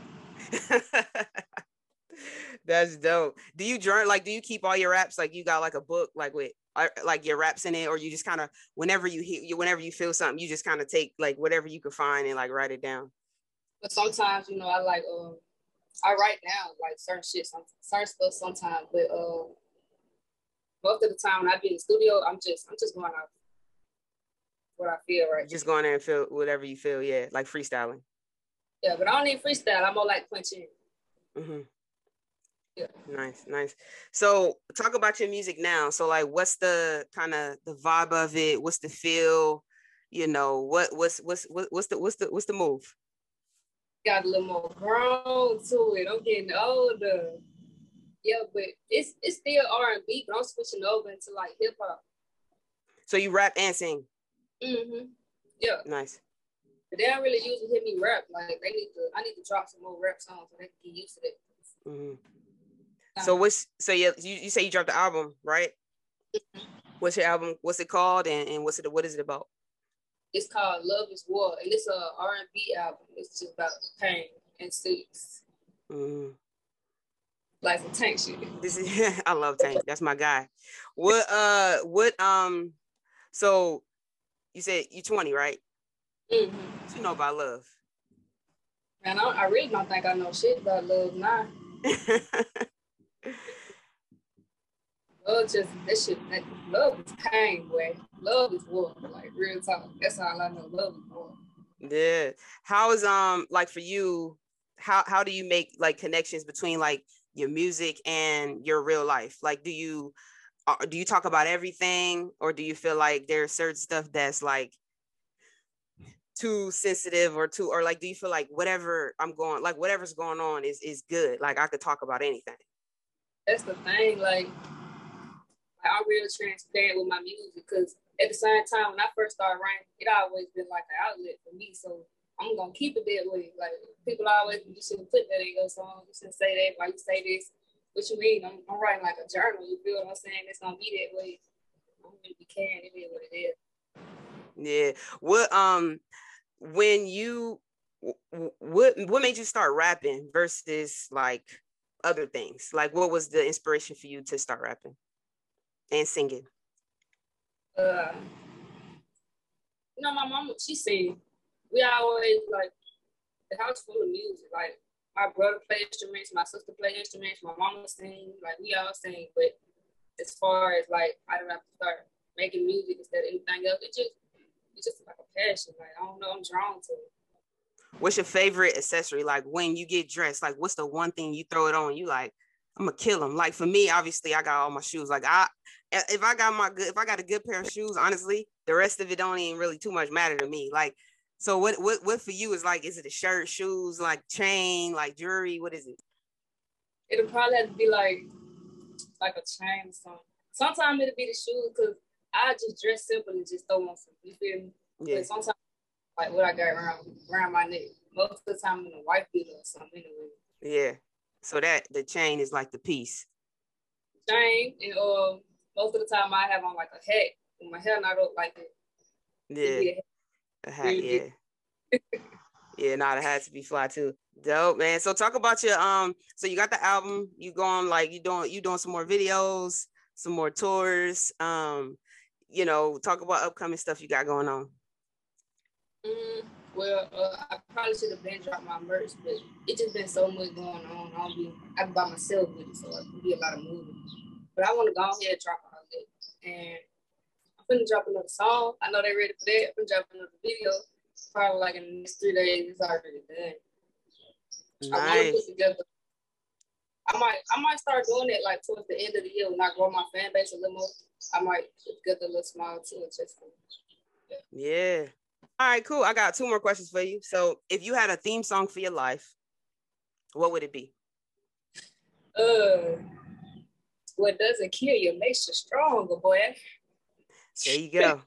That's dope. Do you journal? Like, do you keep all your raps? Like, you got like a book, like with like your raps in it, or you just kind of whenever you hear, whenever you feel something, you just kind of take like whatever you can find and like write it down. But sometimes, you know, I like um, I write down like certain shit, some certain stuff sometimes, but uh, most of the time when I be in the studio, I'm just I'm just going off what I feel right. Just going there and feel whatever you feel, yeah, like freestyling. Yeah, but I don't need freestyle. I'm more like punching. Mm-hmm. Yeah. Nice, nice. So talk about your music now. So like what's the kind of the vibe of it? What's the feel? You know, what what's what's what's the what's the what's the move? Got a little more grown to it. I'm getting older. Yeah, but it's it's still R and B, but I'm switching over into like hip hop. So you rap and sing? Mm-hmm. Yeah. Nice. But they don't really usually hear me rap. Like they need to I need to drop some more rap songs so they can get used to it. Mm-hmm. So what's so yeah, you, you say you dropped the album, right? What's your album? What's it called and, and what's it what is it about? It's called Love is War and it's a R and B album. It's just about pain and sex. Mm. Like some Tank shit. This is I love Tank. That's my guy. What uh what um so you said you're 20, right? Mm-hmm. What you know about love? Man, I, I really don't think I know shit about love now. love just that shit. That, love is pain, boy. Love is war. Like real talk. That's all I know. Love is war. Yeah. How is um like for you? How how do you make like connections between like your music and your real life? Like, do you uh, do you talk about everything, or do you feel like there's certain stuff that's like too sensitive or too or like do you feel like whatever I'm going like whatever's going on is is good? Like I could talk about anything that's the thing. Like, I'm real transparent with my music because at the same time, when I first started writing, it always been like an outlet for me. So I'm gonna keep it that way. Like people always, you shouldn't put that in your song. You shouldn't say that. Why you say this? What you mean? I'm, I'm writing like a journal. You feel what I'm saying? It's gonna be that way. I'm gonna be caring. It is what it is. Yeah. What um when you what what made you start rapping versus like other things? Like, what was the inspiration for you to start rapping and singing? Uh, you know, my mom, she sing. We always like the house full of music. Like my brother play instruments, my sister play instruments, my mama sing. Like we all sing. But as far as like I don't have to start making music instead of anything else, it just it's just like a passion. Like I don't know, I'm drawn to it. What's your favorite accessory? Like when you get dressed, like what's the one thing you throw it on? You like, I'm gonna kill them. Like for me, obviously, I got all my shoes. Like I, if I got my good, if I got a good pair of shoes, honestly, the rest of it don't even really too much matter to me. Like, so what, what, what for you is like? Is it a shirt, shoes, like chain, like jewelry? What is it? It'll probably have to be like, like a chain or something. Sometimes it'll be the shoes because I just dress simple and just throw on some. You feel me? Yeah. But sometimes, like what I got around around my neck. Most of the time, in a white beater or something. Anyway. Yeah. So that the chain is like the piece. Chain and um most of the time I have on like a hat with my hair not up like it. Yeah. A hat, yeah. yeah, not a hat to be fly too. Dope, man. So talk about your um. So you got the album. You going like you doing you doing some more videos, some more tours. Um, you know, talk about upcoming stuff you got going on. Mm, well, uh, I probably should have been dropped my merch, but it just been so much going on. I'll be I be by myself with it, so it can be about a lot of moving. But I want to go ahead and drop all that. And I'm gonna drop another song. I know they're ready for that. I'm gonna drop another video. Probably like in the next three days, it's already done. Nice. I want to put together. I might I might start doing it like towards the end of the year when I grow my fan base a little more. I might put together a little small tour just yeah. yeah. All right, cool. I got two more questions for you. So, if you had a theme song for your life, what would it be? Uh, what doesn't kill you makes you stronger, boy. There you go.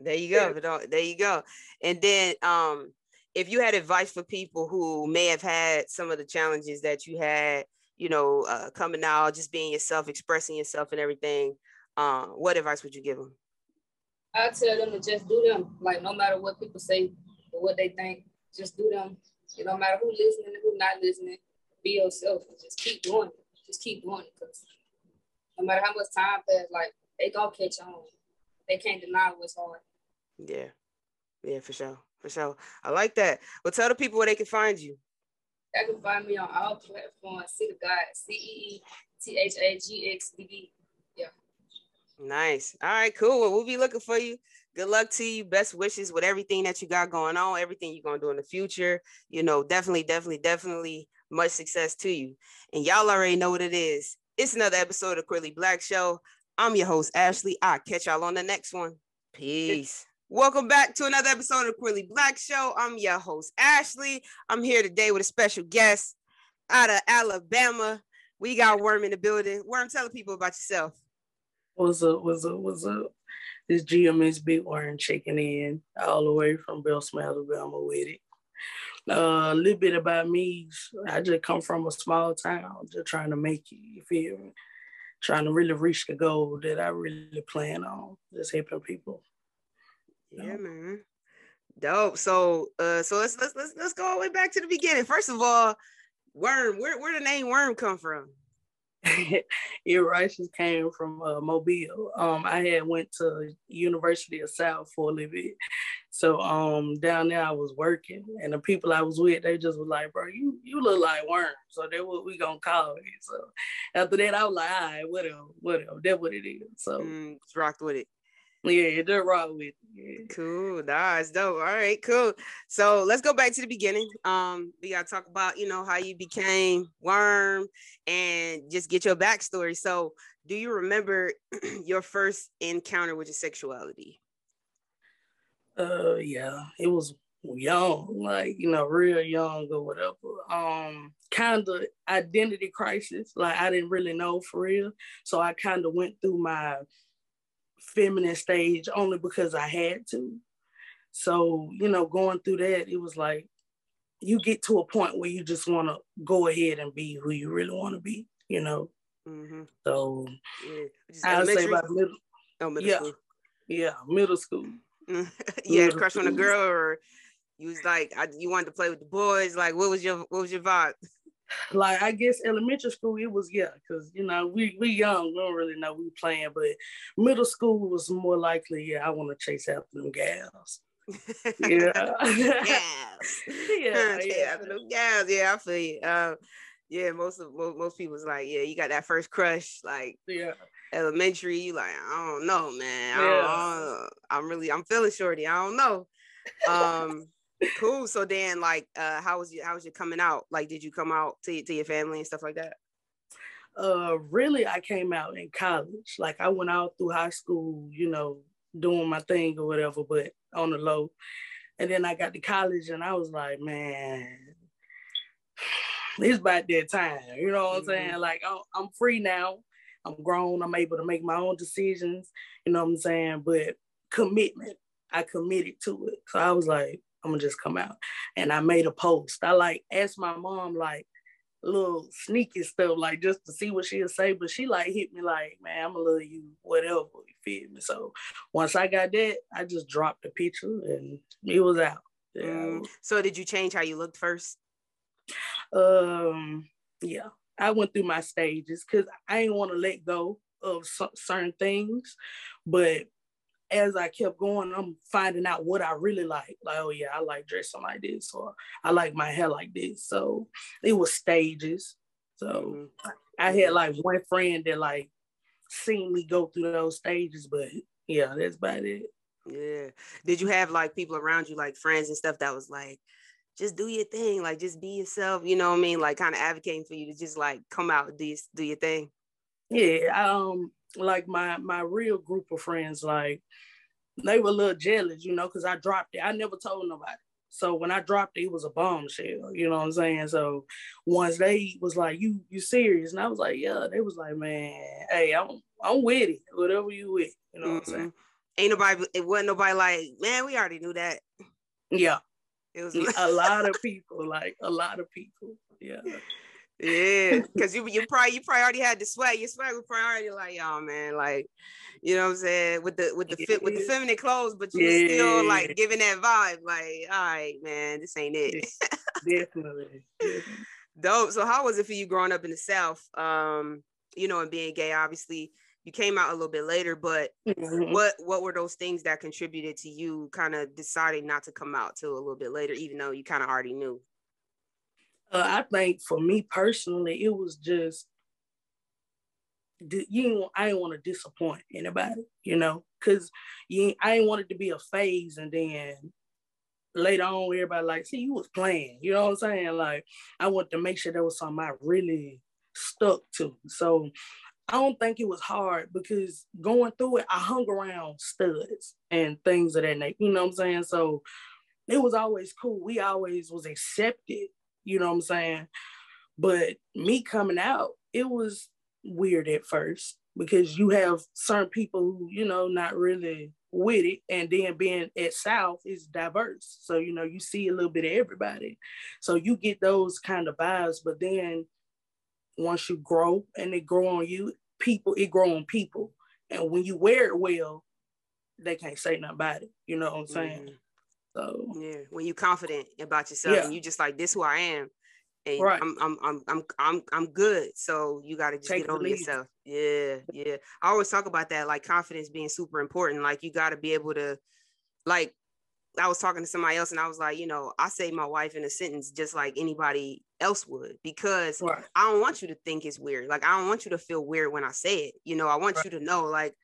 There you go. There you go. And then, um, if you had advice for people who may have had some of the challenges that you had, you know, uh, coming out, just being yourself, expressing yourself, and everything, uh, what advice would you give them? I tell them to just do them. Like no matter what people say or what they think, just do them. It don't matter who listening and who not listening. Be yourself and just keep doing it. Just keep doing it because no matter how much time passes, like they gonna catch on. They can't deny what's hard. Yeah, yeah, for sure, for sure. I like that. Well, tell the people where they can find you. They can find me on all platforms. Cee Tha Gxdd, C E E T H A G X D D. Nice. All right, cool. Well, we'll be looking for you. Good luck to you. Best wishes with everything that you got going on, everything you're gonna do in the future. You know, definitely, definitely, definitely much success to you. And y'all already know what it is. It's another episode of Queerly Blax Show. I'm your host, Ashley. I'll catch y'all on the next one. Peace. Welcome back to another episode of Queerly Blax Show. I'm your host, Ashley. I'm here today with a special guest out of Alabama. We got Worm in the building. Worm, tell the people about yourself. What's up? What's up? What's up? This GMS Big Worm checking in all the way from Bessemer, Alabama with it. Uh, a little bit about me. I just come from a small town, just trying to make it, you feel me? Trying to really reach the goal that I really plan on, just helping people. Yeah, man. Dope. So uh so let's let's let's let's go all the way back to the beginning. First of all, worm, where where the name worm come from? righteous came from uh, Mobile. Um, I had went to University of South for a little bit, so um, down there I was working, and the people I was with, they just was like, "Bro, you you look like worm," so that's what we gonna call it. So after that, I was like, "All right, whatever, whatever, that's what it is." So mm, rocked with it. Yeah, just rock with Yeah. Cool. Nice. Dope. All right, cool. So let's go back to the beginning. Um, we gotta talk about, you know, how you became worm and just get your backstory. So do you remember your first encounter with your sexuality? Uh yeah, it was young, like you know, real young or whatever. Um, kind of identity crisis. Like I didn't really know for real, so I kind of went through my feminine stage only because I had to. So, you know, going through that, it was like you get to a point where you just want to go ahead and be who you really want to be, you know. Mm-hmm. So yeah. I would say about middle, oh, middle yeah, school. Yeah, middle school. you had a crush on a girl, or you was like I, you wanted to play with the boys. Like, what was your what was your vibe? Like I guess elementary school it was yeah, because you know we we young, we don't really know we playing, but middle school was more likely yeah, I want to chase after them gals. yeah. gals. yeah, yeah. Them gals. Yeah, I feel you. Um, yeah, most of most, most people's like, yeah, you got that first crush, like yeah, elementary. You like, I don't know, man. I yeah. I'm really, I'm feeling shorty. I don't know. Um, cool. So then, like, uh, how was you? How was you coming out? Like, did you come out to to your family and stuff like that? Uh, really, I came out in college. Like I went out through high school, you know, doing my thing or whatever, but on the low. And then I got to college, and I was like, man, it's about that time. You know what I'm saying? Mm-hmm. Like I'm free now. I'm grown. I'm able to make my own decisions. You know what I'm saying? But commitment, I committed to it. So I was like, I'm gonna just come out. And I made a post. I like asked my mom like little sneaky stuff, like just to see what she'll say. But she like hit me like, man, I'm gonna love you, whatever. You feel me? So once I got that, I just dropped the picture and it was out. Yeah. Mm. So did you change how you looked first? Um, yeah. I went through my stages because I didn't want to let go of certain things, but as I kept going, I'm finding out what I really like. Like, oh yeah, I like dressing like this, or I like my hair like this. So it was stages. So mm-hmm. I had like one friend that like seen me go through those stages, but yeah, that's about it. Yeah. Did you have like people around you, like friends and stuff, that was like, just do your thing, like just be yourself, you know what I mean? Like kind of advocating for you to just like come out, do do your thing. Yeah, um, like my my real group of friends, like they were a little jealous, you know, because I dropped it. I never told nobody. So when I dropped it, it was a bombshell, you know what I'm saying? So once they was like, "You you serious?" and I was like, "Yeah," they was like, "Man, hey, I'm I'm with it, whatever you with," you know mm-hmm. what I'm saying? Ain't nobody, it wasn't nobody like, man, we already knew that. Yeah, it was a lot of people, like a lot of people. Yeah. Yeah, because you you probably you probably already had the sweat. Your sweat was probably already like, y'all man, like, you know what I'm saying, with the with the fit with the feminine clothes, but you yeah. still like giving that vibe, like, all right, man, this ain't it. Definitely. Dope. So how was it for you growing up in the South? Um, you know, and being gay, obviously you came out a little bit later, but mm-hmm. what what were those things that contributed to you kind of deciding not to come out till a little bit later, even though you kind of already knew? Uh, I think for me personally, it was just you. I didn't want to disappoint anybody, you know, because you. I didn't want it to be a phase, and then later on, everybody like, see, you was playing. You know what I'm saying? Like, I wanted to make sure there was something I really stuck to. So I don't think it was hard because going through it, I hung around studs and things of that nature. You know what I'm saying? So it was always cool. We always was accepted. You know what I'm saying? But me coming out, it was weird at first because you have certain people who, you know, not really with it. And then being at South is diverse. So, you know, you see a little bit of everybody. So you get those kind of vibes. But then once you grow and they grow on you, people, it grow on people. And when you wear it well, they can't say nothing about it. You know what I'm saying? Mm-hmm. So yeah, when you're confident about yourself yeah. and you just like this who I am. And right. I'm, I'm I'm I'm I'm I'm good. So you gotta just Take get over yourself. Yeah, yeah. I always talk about that, like confidence being super important. Like you gotta be able to like I was talking to somebody else and I was like, you know, I say my wife in a sentence just like anybody else would because right. I don't want you to think it's weird. Like I don't want you to feel weird when I say it. You know, I want right. you to know like,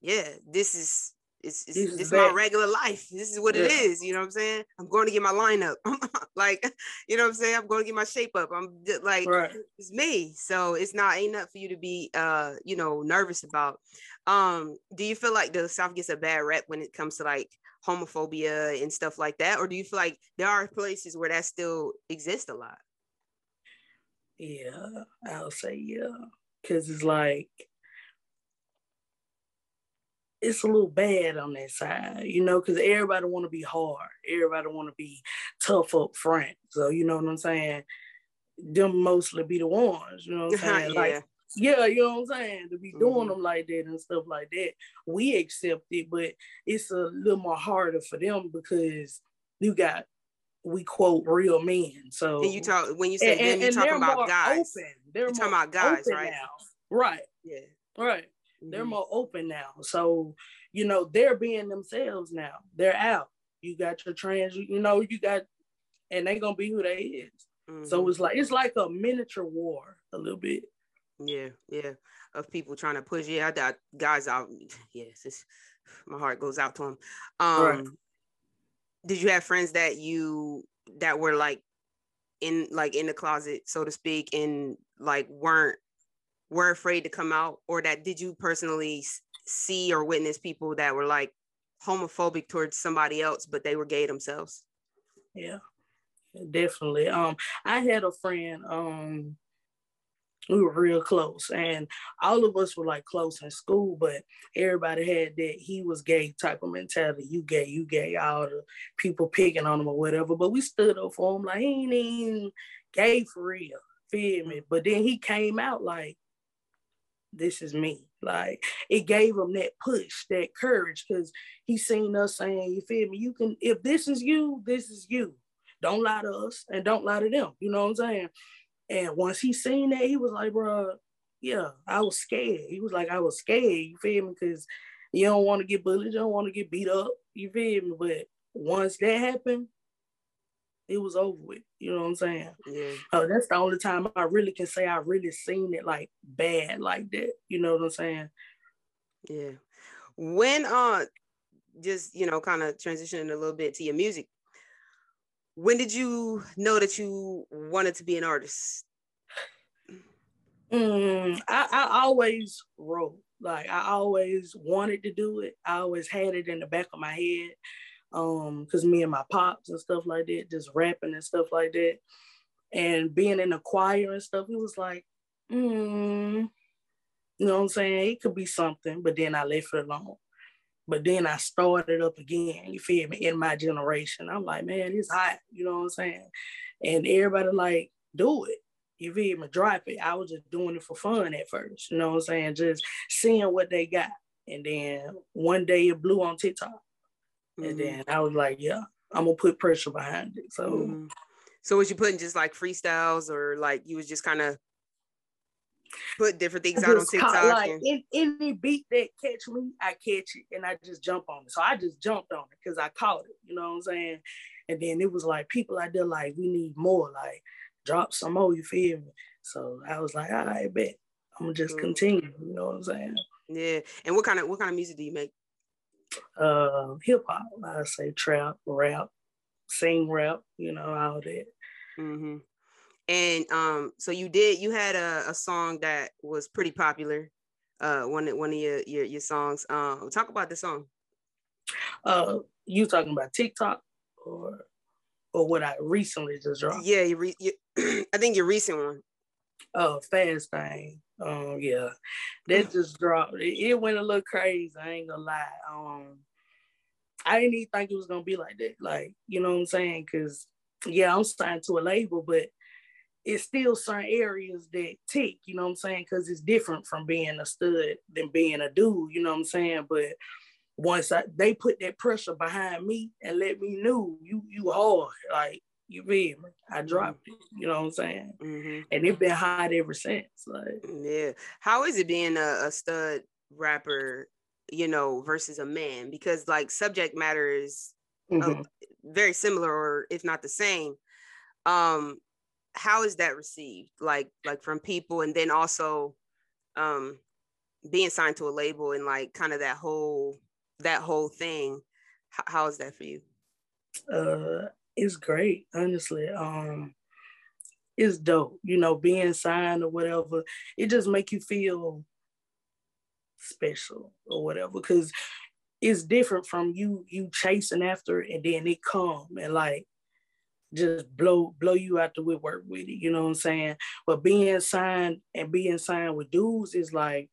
yeah, this is it's, it's this, is my regular life. This is what yeah. it is. You know what I'm saying? I'm going to get my lineup. like, you know what I'm saying? I'm going to get my shape up. I'm just, like, right. it's me. So it's not ain't enough for you to be, uh, you know, nervous about. Um, do you feel like the South gets a bad rep when it comes to like homophobia and stuff like that, or do you feel like there are places where that still exists a lot? Yeah, I'll say yeah, because it's like it's a little bad on that side, you know, because everybody want to be hard. Everybody want to be tough up front. So you know what I'm saying? Them mostly be the ones, you know what I'm saying? yeah. Like, yeah, you know what I'm saying? To be mm-hmm. doing them like that and stuff like that. We accept it, but it's a little more harder for them because you got we quote real men. So and you talk when you say and, them, you talking about guys. Open. They're you talking about guys, right? Now. Right. Yeah. Right. They're mm-hmm. more open now. So, you know, they're being themselves now. They're out. You got your trans, you know, you got, and they're gonna be who they is. Mm-hmm. So it's like it's like a miniature war a little bit. Yeah, yeah. Of people trying to push. Yeah, I got guys out. Yes, it's, my heart goes out to them. Um, right. Did you have friends that you that were like in like in the closet, so to speak, and like weren't were afraid to come out or that did you personally see or witness people that were like homophobic towards somebody else but they were gay themselves? Yeah definitely. Um i had a friend um we were real close and all of us were like close in school but everybody had that he was gay type of mentality you gay you gay all the people picking on him or whatever but we stood up for him like he ain't even gay for real feel me? But then he came out like this is me like it gave him that push that courage because he seen us saying you feel me you can if this is you this is you don't lie to us and don't lie to them you know what i'm saying and once he seen that, he was like, bro, yeah, I was scared. He was like, I was scared, you feel me? Because you don't want to get bullied, you don't want to get beat up, you feel me? But once that happened, it was over with. You know what I'm saying? Yeah. Uh, that's the only time I really can say I really seen it like bad like that. You know what I'm saying? Yeah. When uh just you know kind of transitioning a little bit to your music, when did you know that you wanted to be an artist? Mm, I, I always wrote. Like I always wanted to do it. I always had it in the back of my head. Um, because me and my pops and stuff like that, just rapping and stuff like that. And being in the choir and stuff, it was like, mm, you know what I'm saying? It could be something, but then I left it alone. But then I started up again, you feel me, in my generation. I'm like, man, it's hot, you know what I'm saying? And everybody like, do it. You feel me? Drop it. I was just doing it for fun at first, you know what I'm saying? Just seeing what they got. And then one day it blew on TikTok. Mm-hmm. And then I was like, yeah, I'm gonna put pressure behind it. So mm-hmm. So was you putting just like freestyles or like you was just kind of put different things out on TikTok. Caught, like and... any beat that catch me, I catch it and I just jump on it. So I just jumped on it because I caught it. You know what I'm saying? And then it was like people out there like we need more. Like drop some more. You feel me? So I was like, all right, bet I'm gonna just mm-hmm. continue. You know what I'm saying? Yeah. And what kind of what kind of music do you make? Uh, hip hop. I say trap, rap, sing rap. You know all that. Mm-hmm. And um, so you did you had a, a song that was pretty popular, uh, one one of your your, your songs. Um, talk about the song. Uh, you talking about TikTok or or what I recently just dropped? Yeah, you, re- you I think your recent one. Oh, fast thing. Um, yeah, that just dropped. It, it, went a little crazy. I ain't gonna lie. Um, I didn't even think it was gonna be like that. Like, you know what I'm saying? Cause yeah, I'm signed to a label, but it's still certain areas that tick, you know what I'm saying? Because it's different from being a stud than being a dude, you know what I'm saying? But once I, they put that pressure behind me and let me know you you hard, like you feel me? I dropped it, you know what I'm saying? Mm-hmm. And it's been hot ever since. Like yeah, how is it being a, a stud rapper, you know, versus a man? Because like subject matter is mm-hmm. uh, very similar, or if not the same. Um, how is that received like like from people and then also um being signed to a label and like kind of that whole that whole thing how, how is that for you uh it's great honestly um it's dope you know being signed or whatever it just make you feel special or whatever because it's different from you you chasing after it and then it come and like just blow blow you out the woodwork with it. You know what I'm saying? But being signed and being signed with dudes is like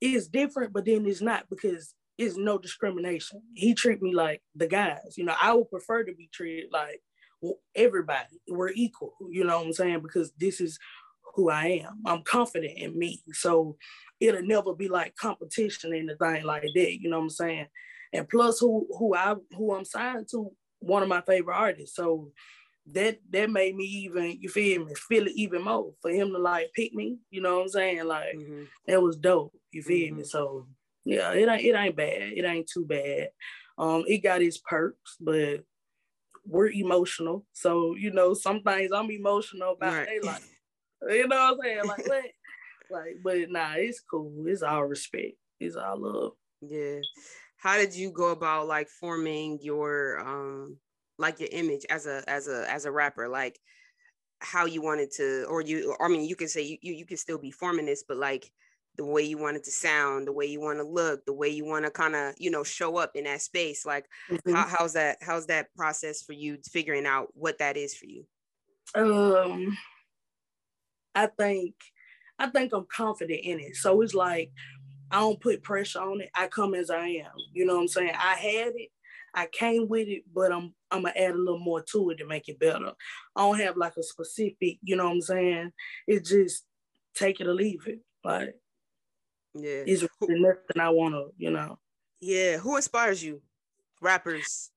it's different, but then it's not because it's no discrimination. He treat me like the guys. You know, I would prefer to be treated like everybody. We're equal. You know what I'm saying? Because this is who I am. I'm confident in me. So it'll never be like competition and anything like that. You know what I'm saying? And plus who who I who I'm signed to, one of my favorite artists. So that that made me even you feel me feel it even more for him to like pick me you know what i'm saying like mm-hmm. that was dope you feel mm-hmm. me so yeah it ain't it ain't bad. It ain't too bad. Um it got its perks but we're emotional. So you know some things i'm emotional about. Right. they like you know what i'm saying? Like what? Like but nah it's cool. It's all respect. It's all love. Yeah. How did you go about like forming your um like your image as a as a as a rapper? Like how you wanted to, or you, I mean, you can say you, you, you can still be forming this, but like the way you want it to sound, the way you want to look, the way you want to kind of, you know, show up in that space. Like, mm-hmm. how, how's that? How's that process for you figuring out what that is for you? Um, I think, I think I'm confident in it. So it's like I don't put pressure on it. I come as I am. You know what I'm saying? I had it, I came with it, but I'm I'm gonna add a little more to it to make it better. I don't have like a specific, you know what I'm saying? It's just take it or leave it. Like yeah. It's really nothing I wanna, you know. Yeah. Who inspires you? Rappers.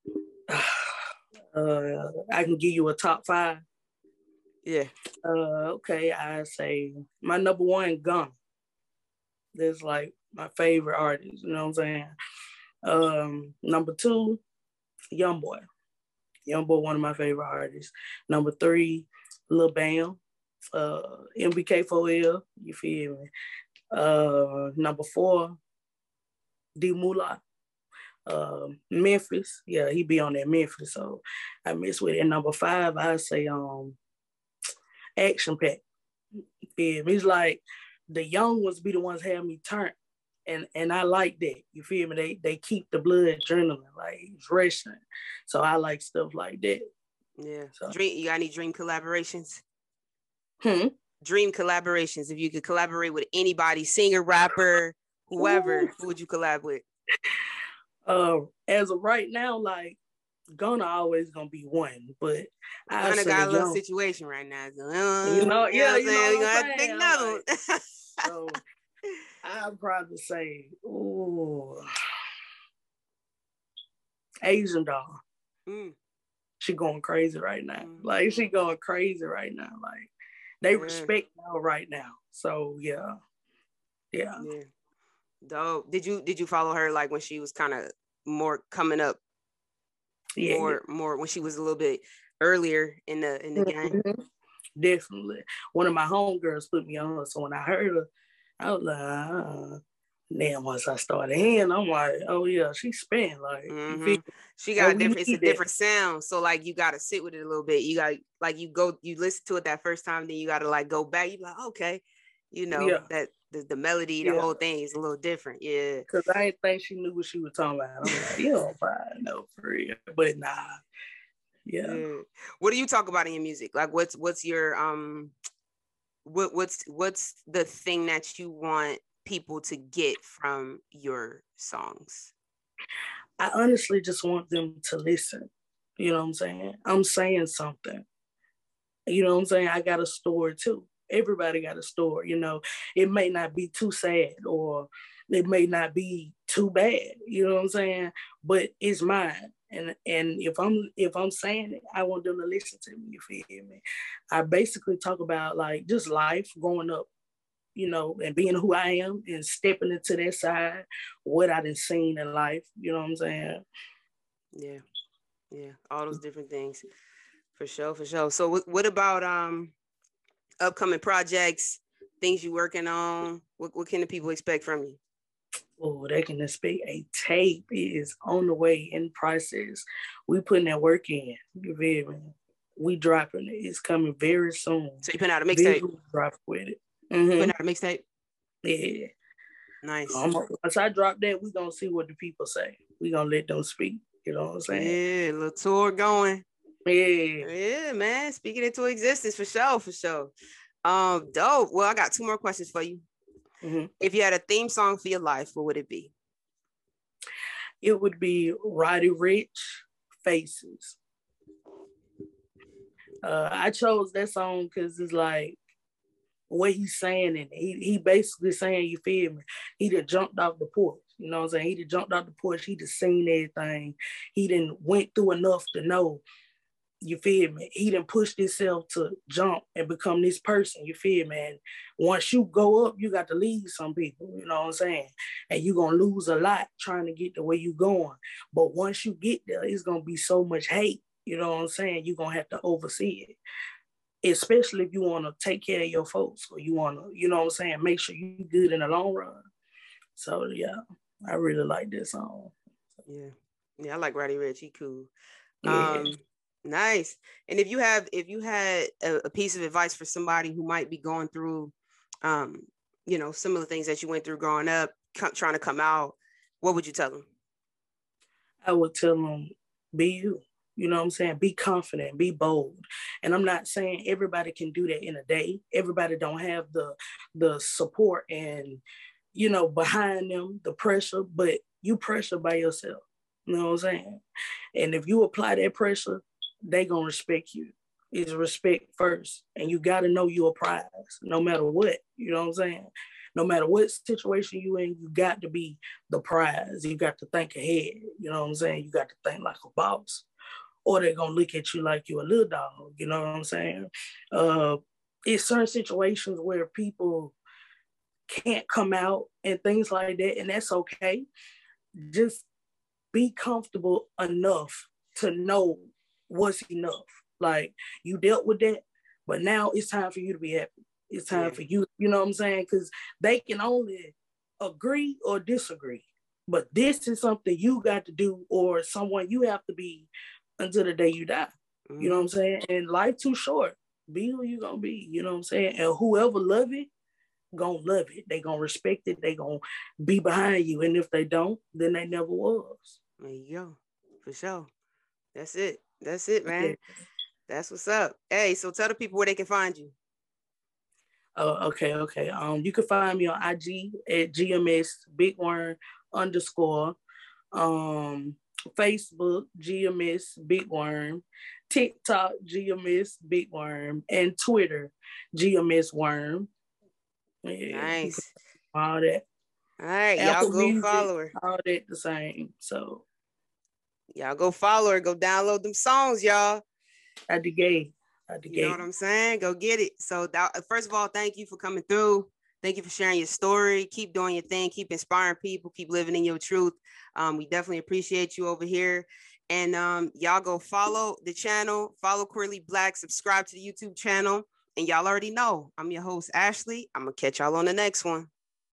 uh I can give you a top five. Yeah. Uh okay, I say my number one gun. There's like my favorite artist, you know what I'm saying? Um number two, Young Boy. Young Boy, one of my favorite artists. Number three, Lil Bam, uh, MBK4L, you feel me? Uh, number four, D Moolah. Uh, Memphis, yeah, he be on that Memphis, so I miss with it. And number five, I say um, Action Pack. Yeah, he's like the young ones be the ones have me turn, and and I like that. You feel me? They they keep the blood adrenaline like rushing, so I like stuff like that. Yeah. So. Dream. You got any dream collaborations? Hmm dream collaborations? If you could collaborate with anybody, singer, rapper, whoever, Ooh. who would you collab with? Uh, as of right now, like Gunna always gonna be one, but I got a little situation right now. So, uh, you know, yeah, you know, we gonna have to pick another one. so I'd probably say, ooh, Asian doll. Mm. She going crazy right now. Mm. Like she going crazy right now. Like they yeah. respect now right now. So yeah. Yeah. Yeah. Dope. Did you did you follow her like when she was kind of more coming up? Yeah. More yeah. more when she was a little bit earlier in the in the mm-hmm. game. Definitely. One of my homegirls put me on. So when I heard her, I was like, uh, then once I started hearing, I'm like, oh yeah, she spin like mm-hmm. she got a different. It's a different sound. So like you got to sit with it a little bit. You got like you go, you listen to it that first time, then you got to like go back. You like okay, you know yeah. that the, the melody, the yeah. whole thing is a little different. Yeah, because I didn't think she knew what she was talking about. I'm like, you don't find no for real, but nah, yeah. yeah. What do you talk about in your music? Like, what's what's your um, what what's what's the thing that you want people to get from your songs? I honestly just want them to listen. You know what I'm saying? I'm saying something. You know what I'm saying? I got a story too. Everybody got a story, you know. It may not be too sad or it may not be too bad, you know what I'm saying? But it's mine. And and if I'm if I'm saying it, I want them to listen to me, you feel me? I basically talk about like just life growing up you know, and being who I am and stepping into that side, what I done seen in life, you know what I'm saying? Yeah. Yeah. All those different things. For sure, for sure. So what about um upcoming projects, things you're working on? What what can the people expect from you? Oh, they can expect a tape is on the way in process. We putting that work in. You feel me? We dropping it. It's coming very soon. So you putting out a mixtape? Drop with it. Mm-hmm. Putting out a mixtape. Yeah. Nice. Um, once I drop that, we gonna see what the people say. We gonna let them speak. You know what I'm saying? Yeah, little tour going. Yeah. Yeah, man. Speaking into existence for sure, for sure. Um, dope. Well, I got two more questions for you. Mm-hmm. If you had a theme song for your life, what would it be? It would be Roddy Ricch Faces. Uh, I chose that song because it's like what he's saying, and he, he basically saying, you feel me? He done jumped off the porch. You know what I'm saying? He done jumped off the porch. He just seen everything. He didn't went through enough to know. You feel me? He didn't push himself to jump and become this person. You feel me? And once you go up, you got to leave some people. You know what I'm saying? And you're gonna lose a lot trying to get the way you going. But once you get there, it's gonna be so much hate. You know what I'm saying? You're gonna have to oversee it especially if you want to take care of your folks or you want to, you know what I'm saying, make sure you good in the long run. So yeah, I really like this song. Yeah. Yeah, I like Roddy Ricch. He cool. Yeah. Um, Nice. And if you have, if you had a, a, piece of advice for somebody who might be going through, um, you know, similar things that you went through growing up, trying to come out, what would you tell them? I would tell them, be you. You know what I'm saying? Be confident, be bold. And I'm not saying everybody can do that in a day. Everybody don't have the the support and you know behind them the pressure, but you pressure by yourself. You know what I'm saying? And if you apply that pressure, they gonna respect you. Is respect first. And you gotta know you're a prize, no matter what. You know what I'm saying? No matter what situation you in, you got to be the prize. You got to think ahead. You know what I'm saying? You got to think like a boss or they're gonna look at you like you're a little dog. You know what I'm saying? Uh, it's certain situations where people can't come out and things like that, and that's okay. Just be comfortable enough to know what's enough. Like you dealt with that, but now it's time for you to be happy. It's time yeah. for you, you know what I'm saying? Because they can only agree or disagree. But this is something you got to do, or someone you have to be until the day you die. Mm-hmm. You know what I'm mm-hmm. saying? And life too short. Be who you gonna be. You know what I'm saying? And whoever love it, gonna love it. They gonna respect it. They gonna be behind you. And if they don't, then they never was. There you go. For sure. That's it. That's it, man. That's what's up. Hey, so tell the people where they can find you. Oh, okay, okay. Um, you can find me on IG at GMS Big Worm underscore. Um, Facebook, GMS Big Worm, TikTok, GMS Big Worm, and Twitter, GMS Worm. Yeah, nice. All that. All right, Apple y'all go music, follow her. All that the same. So y'all go follow her. Go download them songs, y'all. At the gate. At the you gate. know what I'm saying? Go get it. So that, first of all, thank you for coming through. Thank you for sharing your story. Keep doing your thing. Keep inspiring people. Keep living in your truth. Um, we definitely appreciate you over here. And um, y'all go follow the channel, follow Queerly Blax, subscribe to the YouTube channel. And y'all already know I'm your host, Ashley. I'm going to catch y'all on the next one.